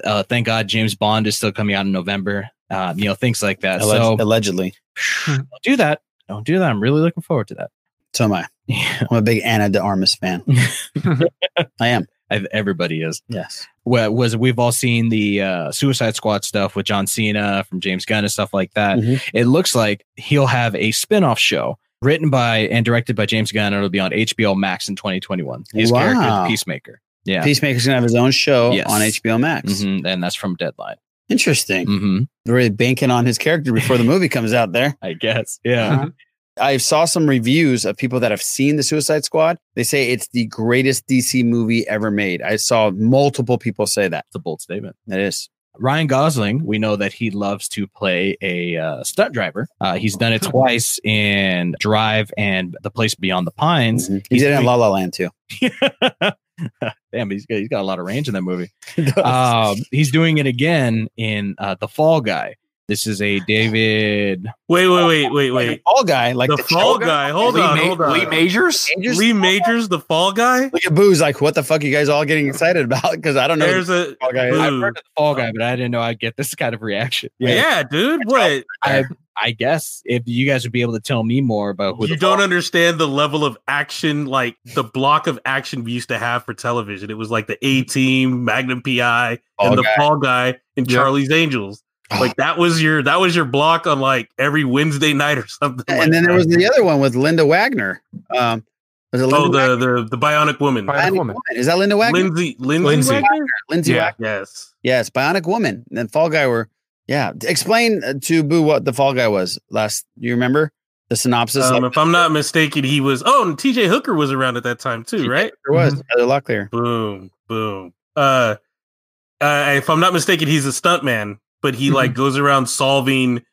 Uh, thank God James Bond is still coming out in November. Uh, you know, things like that. Alleg- so allegedly. [sighs] don't do that. Don't do that. I'm really looking forward to that. So am I. I'm a big Ana de Armas fan. [laughs] [laughs] I am. Ev- Everybody is. Yes. Well, was we've all seen the uh, Suicide Squad stuff with John Cena from James Gunn and stuff like that. Mhm. It looks like he'll have a spin-off show written by and directed by James Gunn. and It'll be on HBO Max in 2021. His character Wow. is Peacemaker. Yeah. Peacemaker's gonna have his own show Yes. on HBO Max. Mhm, and that's from Deadline. Interesting. Mm-hmm. Really banking on his character before the movie comes out there. I guess. Yeah. Uh-huh. I saw some reviews of people that have seen the Suicide Squad. They say it's the greatest DC movie ever made. I saw multiple people say that. It's a bold statement. It is. Ryan Gosling, we know that he loves to play a uh, stunt driver. Uh, he's done it [laughs] twice in Drive and The Place Beyond the Pines. Mm-hmm. He did it in La La Land too. [laughs] Damn, he's got, he's got a lot of range in that movie. [laughs] um, he's doing it again in uh, The Fall Guy. This is a David. Wait, wait, wait, wait, wait. Fall Guy, like the, the Fall show Guy. Hold Lee on, Ma- hold on. Lee Majors? Lee Majors, the Fall Guy. Look at Boo's like, what the fuck are you guys all getting excited about? Because I don't know. There's who a Fall Guy. Boo. I've heard of the Fall Guy, but I didn't know I'd get this kind of reaction. Yeah, dude. What? I I guess if you guys would be able to tell me more about who You the don't understand the level of action, like the block of action we used to have for television. It was like the A Team, Magnum PI, Fall and the Guy. Fall Guy, and Yeah. Charlie's Angels. [sighs] Like that was your that was your block on like every Wednesday night or something. like and then there was the other one with Linda Wagner. Um, was it Linda oh Wagner? the, the the Bionic Woman, Bionic Bionic Woman. Is that Linda Wagner? Lindsay Lindsay, Lindsay. Wagner? Lindsay Yeah. Wagner. Yes. Yes, Bionic Woman. And then Fall Guy were, yeah. Explain uh, to Boo what the Fall Guy was last. Do you remember the synopsis? Um, Like, if I'm not mistaken, he was. Oh, and T.J. Hooker was around at that time too, right? there was Heather Locklear. Boom, boom. Uh, uh, if I'm not mistaken, he's a stuntman, but he like goes around solving,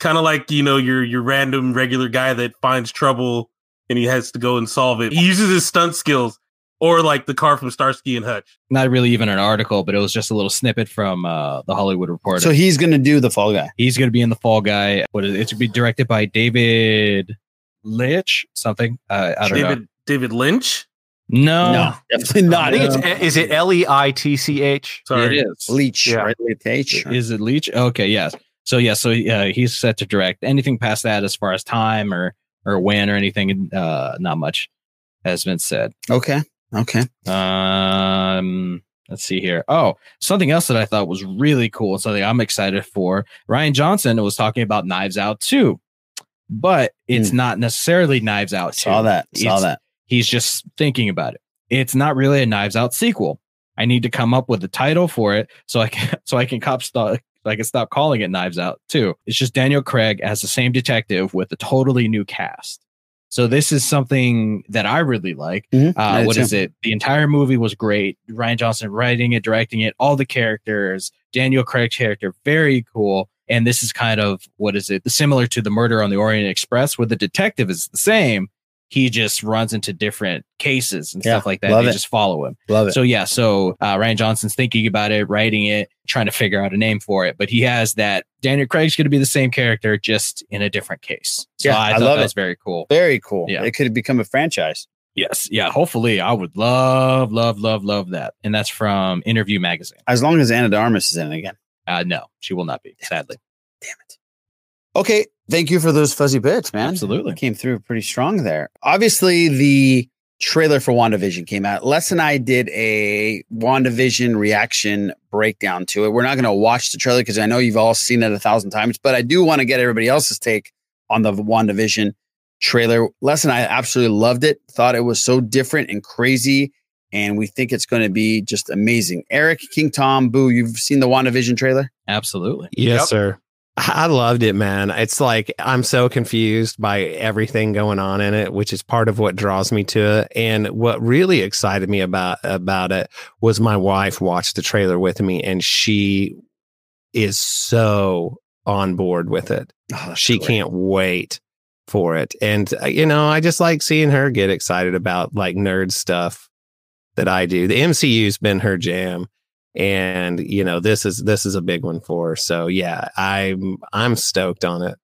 kind of like you know your your random regular guy that finds trouble and he has to go and solve it. He uses his stunt skills, or like the car from Starsky and Hutch. not really even an article, but it was just a little snippet from uh, the Hollywood Reporter. So he's gonna do the Fall Guy. he's going to be in the Fall Guy. What is it? It's to be directed by David Litch, something. Uh, I don't know. David David Lynch. No, No, definitely not. I think it's is it L E I T C H? Sorry, it is. Leech, Yeah. right? Leech H. Is it Leach? Okay, yes. So yeah, so uh, he's set to direct anything past that as far as time or or when or anything. Uh, not much has been said. Okay. Okay. Um, let's see here. Oh, something else that I thought was really cool, something I'm excited for. Rian Johnson was talking about Knives Out too, but it's Hmm. not necessarily Knives Out. 2. Saw that. Saw It's- that. He's just thinking about it. It's not really a Knives Out sequel. I need to come up with a title for it so I can [laughs] so I can cop stop so I can stop calling it Knives Out too. It's just Daniel Craig as the same detective with a totally new cast. So this is something that I really like. Mhm. Uh, what too. is it? The entire movie was great. Rian Johnson writing it, directing it, all the characters, Daniel Craig's character, very cool. And this is kind of what is it? Similar to the Murder on the Orient Express, where the detective is the same. He just runs into different cases and Yeah, stuff like that. love They it. just follow him. Love it. So yeah, so uh, Rian Johnson's thinking about it, writing it, trying to figure out a name for it. But he has that Daniel Craig's going to be the same character, just in a different case. So Yeah, I, I love that it. was very cool. Very cool. Yeah. It could become a franchise. Yes, yeah. Hopefully, I would love, love, love, love that. And that's from Interview Magazine. As long as Ana de Armas is in it again. Uh, no, she will not be. Sadly, Okay. Thank you for those fuzzy bits, man. Absolutely. Came through pretty strong there. Obviously, the trailer for WandaVision came out. Les and I did a WandaVision reaction breakdown to it. We're not going to watch the trailer because I know you've all seen it a thousand times, but I do want to get everybody else's take on the WandaVision trailer. Les and I absolutely loved it, thought it was so different and crazy. And we think it's going to be just amazing. Eric, King Tom, Boo, you've seen the WandaVision trailer? absolutely. Yes, Yep. sir. I loved it, man. It's like I'm so confused by everything going on in it, which is part of what draws me to it. And what really excited me about about it was my wife watched the trailer with me, and she is so on board with it. Oh, she can't wait for it. And uh, you know, I just like seeing her get excited about like nerd stuff that I do. The MCU's been her jam and you know this is this is a big one for her. So yeah, I'm I'm stoked on it.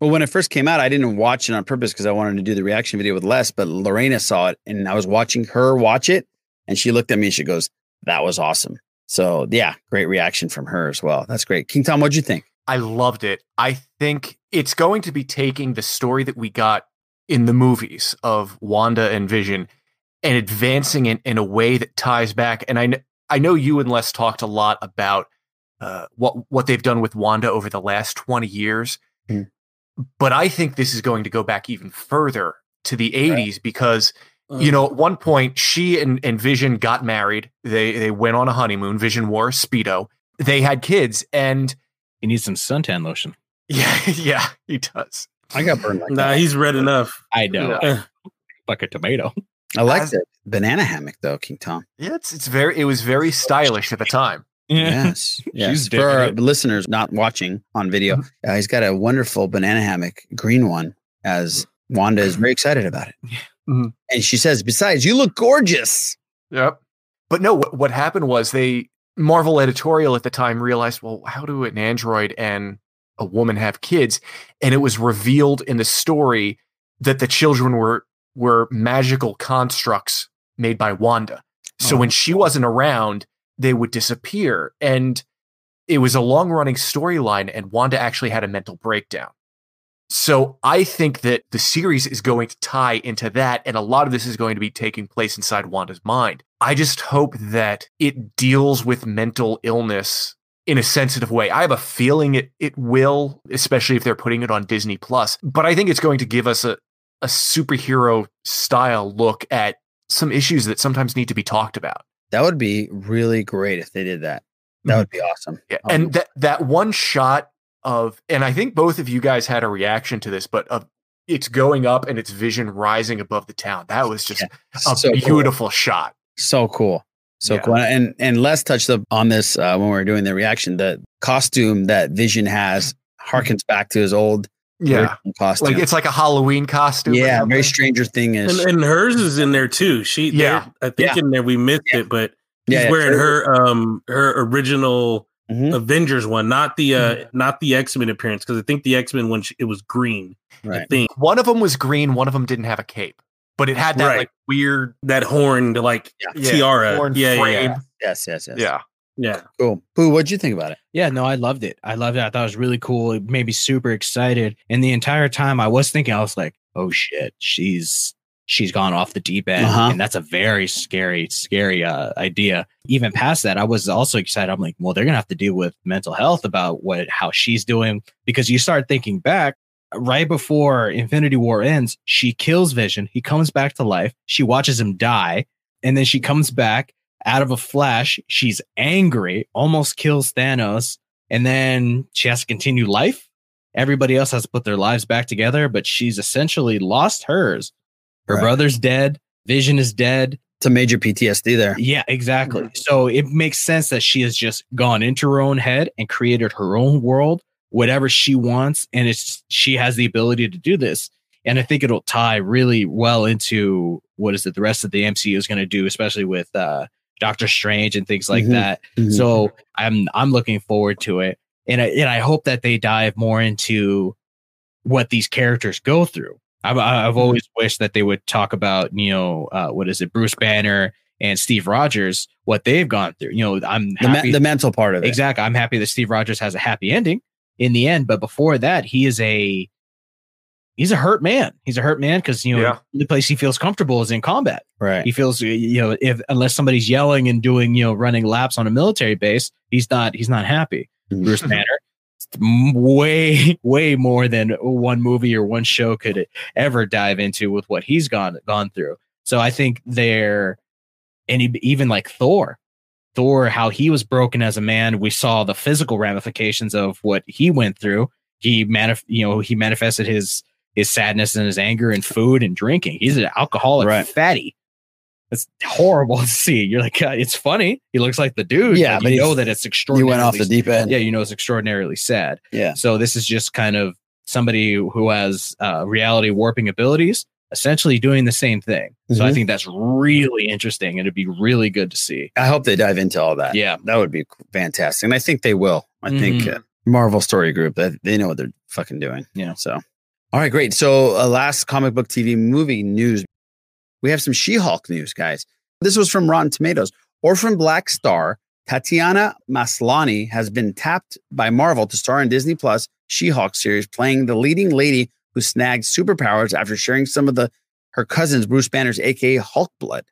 Well, when it first came out, I didn't watch it on purpose because I wanted to do the reaction video with Les, but Lorena saw it and I was watching her watch it and she looked at me and she goes, That was awesome. So yeah, great reaction from her as well. That's great. King Tom, what'd you think? I loved it. I think it's going to be taking the story that we got in the movies of Wanda and Vision and advancing it in a way that ties back. And I, kn- I know you and Les talked a lot about uh, what what they've done with Wanda over the last twenty years, Mm. but I think this is going to go back even further to the '80s because you know, at one point, she and, and Vision got married. They they went on a honeymoon. Vision wore a speedo. They had kids, and he needs some suntan lotion. [laughs] Yeah, yeah, he does. I got burned like Nah, that. he's red enough. I know. Yeah. Like a tomato. [laughs] I like the banana hammock though, King Tom. Yeah, it's it's very it was very stylish at the time. Yes, [laughs] yes. For our it. listeners not watching on video, uh, he's got a wonderful banana hammock, green one. As Wanda is very excited about it, Mhm. and she says, "Besides, you look gorgeous." Yep. But no, what, what happened was they Marvel editorial at the time realized, well, how do an android and a woman have kids? And it was revealed in the story that the children were were magical constructs made by Wanda. So when she oh. wasn't around, they would disappear. And it was a long running storyline, and Wanda actually had a mental breakdown. So I think that the series is going to tie into that, and a lot of this is going to be taking place inside Wanda's mind. I just hope that it deals with mental illness in a sensitive way. I have a feeling it it will, especially if they're putting it on Disney Plus. But I think it's going to give us a, a superhero style look at some issues that sometimes need to be talked about. That would be really great if they did that. That would be awesome. Yeah, Um, and that that one shot of, and I think both of you guys had a reaction to this, but of it's going up and its vision rising above the town. That was just a so cool. beautiful shot. So cool. So Yeah. cool. And and Les touched up on this uh, when we were doing the reaction. The costume that Vision has harkens back to his old Yeah. costume. Like it's like a Halloween costume. yeah, very Stranger Thing is. And, and hers is in there too. She, Yeah. yeah, I think Yeah. in there we missed it, but she's Yeah, yeah. wearing her um her original Mhm. Avengers one, not the uh not the X Men appearance, because I think the X Men one sh- it was green. I Right. think One of them was green. One of them didn't have a cape, but it had that Right. like weird that horned like yeah, tiara. horn yeah, yeah, frame. yeah, Yes, yes, yes. Yeah. Yeah. Cool. Boo, what'd you think about it? Yeah, no, I loved it. I loved it. I thought it was really cool. It made me super excited. And the entire time I was thinking, I was like, oh shit, she's she's gone off the deep end. Uh-huh. And that's a very scary, scary uh, idea. Even past that, I was also excited. I'm like, well, they're gonna have to deal with mental health about what how she's doing. Because you start thinking back, right before Infinity War ends, she kills Vision. He comes back to life. She watches him die. And then she comes back out of a flash. She's angry, almost kills Thanos, and then she has to continue life. Everybody else has to put their lives back together, but she's essentially lost hers. Her Right. brother's dead. Vision is dead. It's a major PTSD there. Yeah, exactly. So it makes sense that she has just gone into her own head and created her own world, whatever she wants, and it's she has the ability to do this. And I think it'll tie really well into what is it the rest of the MCU is going to do, especially with uh, Doctor Strange and things like Mhm. that. Mhm. So I'm I'm looking forward to it, and I, and I hope that they dive more into what these characters go through. I've I've always wished that they would talk about you know uh, what is it Bruce Banner and Steve Rogers what they've gone through. You know I'm The, me- the mental part of it. exactly. I'm happy that Steve Rogers has a happy ending in the end, but before that he is a he's a hurt man. He's a hurt man because you know Yeah. the place he feels comfortable is in combat. Right. He feels you know if unless somebody's yelling and doing you know running laps on a military base, he's not he's not happy. Mhm. Bruce Banner, way way more than one movie or one show could ever dive into with what he's gone gone through. So I think they're and even like Thor, Thor, how he was broken as a man. We saw the physical ramifications of what he went through. He manif- you know, he manifested his his sadness and his anger and food and drinking. He's an alcoholic Right. fatty. That's horrible [laughs] to see. You're like, God, it's funny. He looks like the dude. Yeah, but you know that it's extraordinary. You went off the deep end. Yeah, you know it's extraordinarily sad. Yeah. So this is just kind of somebody who has uh, reality warping abilities, essentially doing the same thing. So I Mhm. think that's really interesting, and it'd be really good to see. I hope they dive into all that. Yeah. That would be fantastic. And I think they will. I think Mhm. uh, Marvel Story Group, that they know what they're fucking doing. Yeah. So, all right, great. So, uh, last comic book TV movie news. We have some She Hulk news, guys. This was from Rotten Tomatoes. Orphan Black star Tatiana Maslany has been tapped by Marvel to star in Disney Plus She Hulk series, playing the leading lady who snagged superpowers after sharing some of the her cousins Bruce Banner's, aka Hulk blood.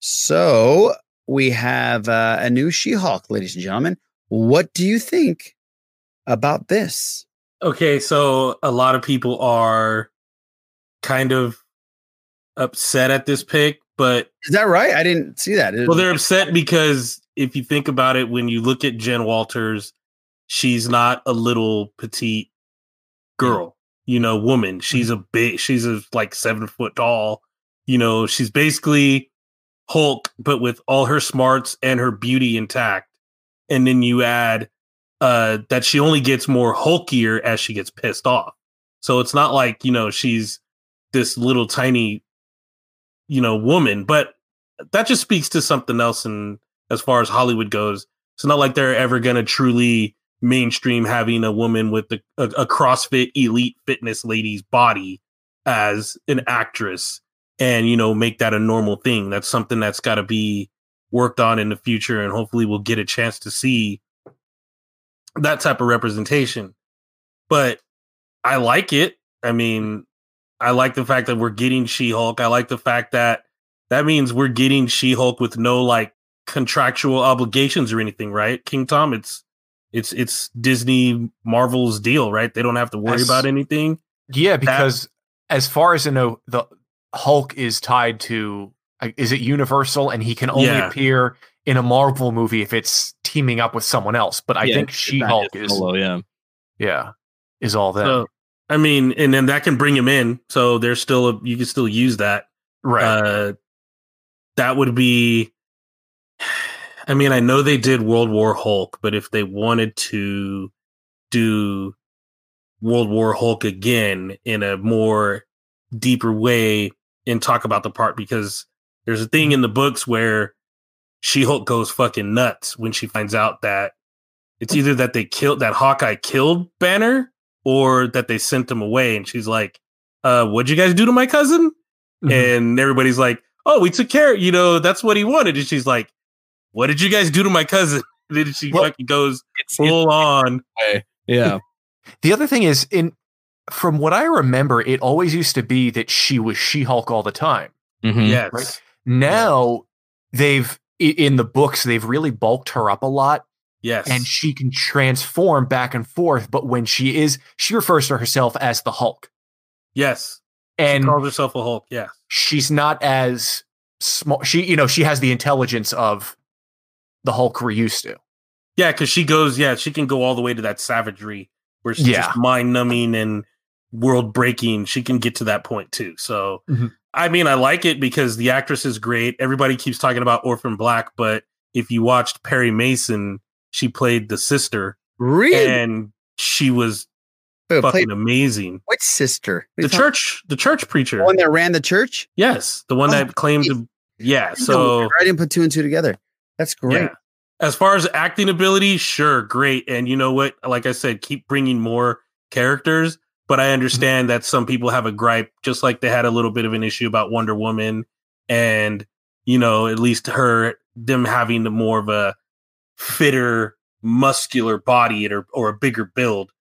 So we have uh, a new She Hulk, ladies and gentlemen. What do you think about this? Okay, so a lot of people are kind of upset at this pick, but is that right? I didn't see that. Well, they're upset because if you think about it, when you look at Jen Walters, she's not a little petite girl, you know, woman. Mm-hmm. She's a big, she's a like seven foot tall. You know, she's basically Hulk, but with all her smarts and her beauty intact. And then you add uh that she only gets more hulkier as she gets pissed off. So it's not like, you know, she's this little tiny, you know, woman, but that just speaks to something else and as far as Hollywood goes. It's not like they're ever gonna truly mainstream having a woman with the, a, a CrossFit elite fitness lady's body as an actress and you know make that a normal thing. That's something that's got to be worked on in the future, and hopefully we'll get a chance to see that type of representation. But I like it. I mean, I like the fact that we're getting She Hulk. I like the fact that that means we're getting She Hulk with no like contractual obligations or anything, right? King Tom, it's it's it's Disney Marvel's deal, right? They don't have to worry As- about anything. Yeah, because as far as I know, the Hulk is tied to is it Universal, and he can only Yeah. appear in a Marvel movie if it's teaming up with someone else. But I Yeah, think She Hulk his is solo, yeah. yeah is all that. So, I mean, and then that can bring him in. So there's still a you can still use that. Right. Uh, that would be. I mean, I know they did World War Hulk, but if they wanted to do World War Hulk again in a more deeper way and talk about the part, because there's a thing in the books where She Hulk goes fucking nuts when she finds out that it's either that they killed that Hawkeye killed Banner or that they sent him away, and she's like, "Uh, what'd you guys do to my cousin?" And everybody's like, "Oh, we took care. You know, that's what he wanted." And she's like, "What did you guys do to my cousin?" [laughs] And then she fucking goes full on. Yeah. The other thing is, in from what I remember, it always used to be that she was She Hulk all the time. Mhm. Yes. Right? Now they've in the books they've really bulked her up a lot. Yes. And she can transform back and forth, but when she is, she refers to herself as the Hulk. Yes. And she calls herself a Hulk. Yeah. she's not as small. She, you know, she has the intelligence of the Hulk we're used to. Yeah, because she goes, yeah, she can go all the way to that savagery where she's Yeah. just mind numbing and world breaking. She can get to that point too. So, Mhm. I mean, I like it because the actress is great. Everybody keeps talking about Orphan Black, but if you watched Perry Mason, she played the sister. Really? And she was Wait, fucking played- amazing. Which sister? What The church, the church preacher. The one that ran the church? Yes, the one Oh, that claimed to. Yeah, so I didn't put two and two together. That's great. Yeah. As far as acting ability, sure, great. And you know what? Like I said, keep bringing more characters. But I understand that some people have a gripe, just like they had a little bit of an issue about Wonder Woman, and you know, at least her them having the more of a fitter, muscular body or or a bigger build.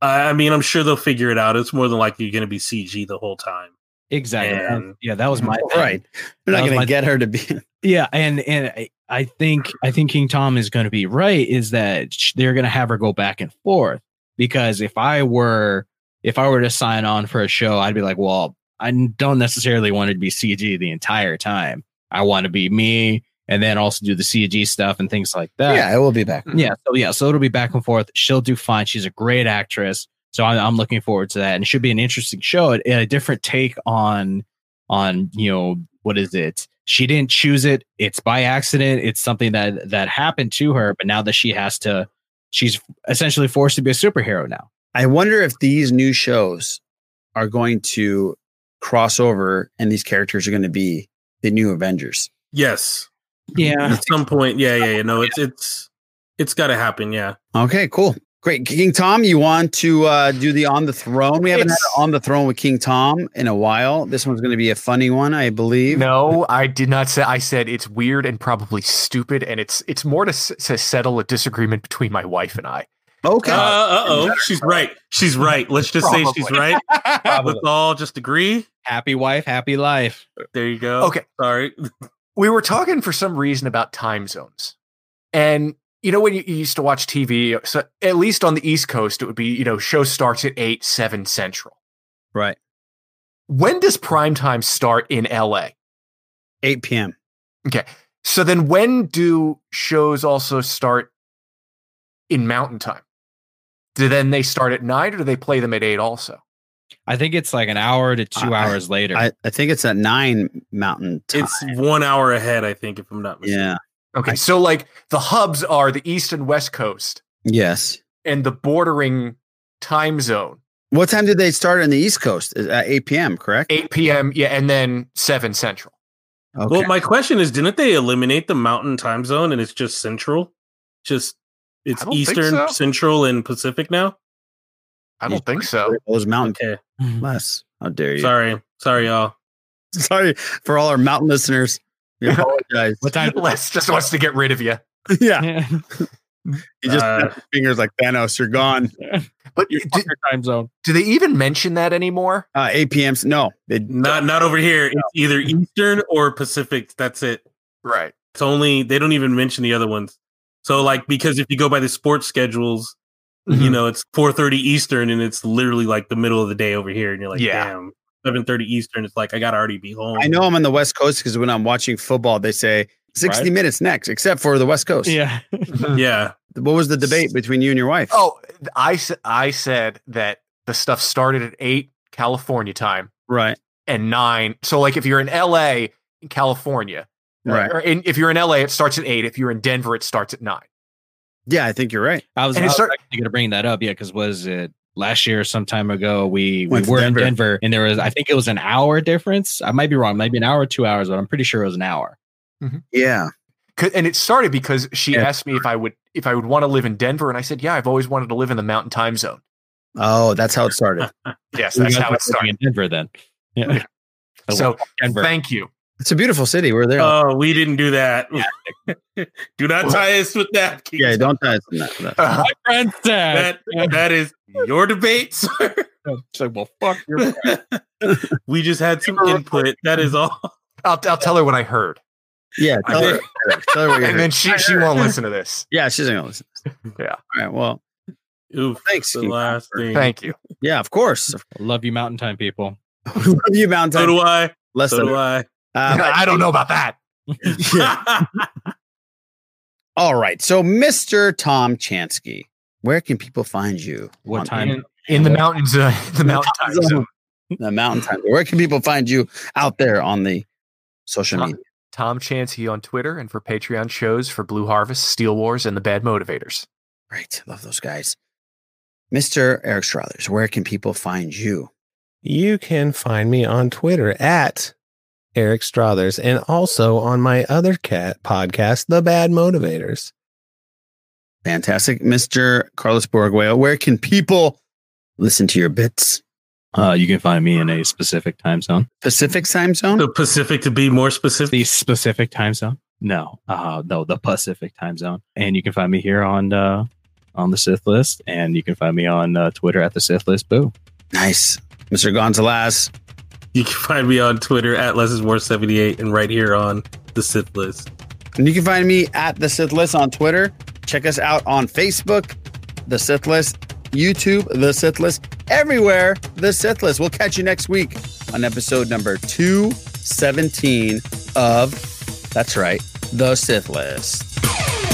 I I mean, I'm sure they'll figure it out. It's more than likely going to be CG the whole time. Exactly. And- yeah, that was my thing. Right. They're not going to get her to be. [laughs] Yeah, and and I- I think I think King Tom is going to be right. Is that they're going to have her go back and forth because if I were if I were to sign on for a show, I'd be like, well, I don't necessarily want to be CG the entire time. I want to be me, and then also do the CG stuff and things like that. Yeah, it will be back. Yeah, so yeah, so it'll be back and forth. She'll do fine. She's a great actress, so I'm, I'm looking forward to that, and it should be an interesting show. A, a different take on on you know what is it? She didn't choose it. It's by accident. It's something that that happened to her, but now that she has to, she's essentially forced to be a superhero now. I wonder if these new shows are going to cross over and these characters are going to be the new Avengers. Yes. Yeah. At some point, yeah, yeah, yeah. No, it's it's it's got to happen. Yeah. Okay, cool. Great. King Tom, you want to uh, do the On the Throne? We haven't It's- had On the Throne with King Tom in a while. This one's going to be a funny one, I believe. No, I did not say. I said it's weird and probably stupid, and it's it's more to, s- to settle a disagreement between my wife and I. Okay. Uh oh. She's right. She's right. Let's just say she's [laughs] right. Let's all just agree. Happy wife, happy life. There you go. Okay. Sorry. we were talking for some reason about time zones. And you know when you, you used to watch TV, so at least on the East Coast, it would be, you know, show starts at 8, 7 central. Right. when does prime time start in LA? 8 p.m. Okay. So then when do shows also start in mountain time? Do then they start at nine or do they play them at eight also? I think it's like an hour to two I- hours later. I, I think it's at nine mountain time. It's one hour ahead, I think, if I'm not mistaken. yeah. Okay. so like the hubs are the east and west coast Yes. and the bordering time zone. What time did they start on the East Coast? Is At 8 p.m., correct? 8 p.m. Yeah, and then 7 central. Okay. Well, my question is, didn't they eliminate the mountain time zone and it's just central? Just it's I don't think Eastern, so. Central, and Pacific now? I don't think so. Those mountain Okay. less. How dare you? Sorry. Sorry, y'all. [laughs] Sorry for all our mountain listeners. We [laughs] apologize. what time? [laughs] Les just wants to get rid of you. yeah. He just Uh, fingers like Thanos. You're gone. But Your do, time zone. do they even mention that anymore? Uh, 8 p.m. No, they, Not not over here. It's either Eastern or Pacific. That's it. Right. It's only they don't even mention the other ones. So like because if you go by the sports schedules, Mm-hmm. you know, it's 4:30 Eastern and it's literally like the middle of the day over here and you're like, Yeah. damn, 7:30 Eastern it's like I got to already be home. I know I'm on the West Coast because when I'm watching football, they say 60 Right. minutes next, except for the West Coast. Yeah. [laughs] Yeah. What was the debate between you and your wife? Oh, I I said that the stuff started at 8 California time right. and 9. So, like, if you're in LA, in California, Right. or in, if you're in LA, it starts at 8. If you're in Denver, it starts at 9. Yeah, I think you're right. I was, And I it was start- actually going to bring that up. Yeah, because was it last year or some time ago? We, we Went to were Denver. in Denver, and there was I think it was an hour difference. I might be wrong, maybe an hour or two hours, but I'm pretty sure it was an hour. Mm-hmm. Yeah. And it started because she Yeah. asked me if I would if I would want to live in Denver, and I said, "Yeah, I've always wanted to live in the Mountain Time Zone." Oh, that's how it started. [laughs] Yes, that's how it started. in Denver then. Yeah. [laughs] So, Denver. thank you. It's a beautiful city. We're there. Oh, we didn't do that. [laughs] do not tie us with that. Keith. yeah, don't tie us in that. that. Uh, My friend said. that that is your debate, sir. It's like, well, fuck your. [laughs] We just had some input. That is all. I'll, I'll tell her what I heard, Yeah, tell her, tell her what you and then she she won't listen to this. Yeah, she's not gonna listen. Yeah. All right. Well, Oof, thanks. the King last thing. Thank you. Yeah, of course. Love you, Mountain Time people. [laughs] Love you, Mountain So Time. do I. Less So than. do I. Uh, [laughs] I don't know about that. [laughs] all right. So, Mr. Tom Chansky, where can people find you? What time? In, in the mountains, uh, [laughs] the mountain time zone. The Mountain Time. Where can people find you out there on the social Tom, media? Tom Chansky on Twitter and for Patreon shows for Blue Harvest, Steel Wars, and the Bad Motivators. Great. Love those guys. Mr. Eric Strothers, where can people find you? You can find me on Twitter at Eric Strothers and also on my other cat podcast, The Bad Motivators. Fantastic. Mr. Carlos Borgueo, where can people listen to your bits? Uh, you can find me in a specific time zone. Pacific time zone? the Pacific to be more specific. The specific time zone? No, uh, no, the Pacific time zone. And you can find me here on uh, on the Sith list, and you can find me on uh, Twitter at the Sith list. Boo. Nice. Mr. Gonzalez. You can find me on Twitter at Lesismore78 and right here on the Sith list. And you can find me at the Sith List on Twitter. Check us out on Facebook, the Sith List, YouTube, the Sith List, everywhere, the Sith List. We'll catch you next week on episode number 217 of, that's right, the Sith List.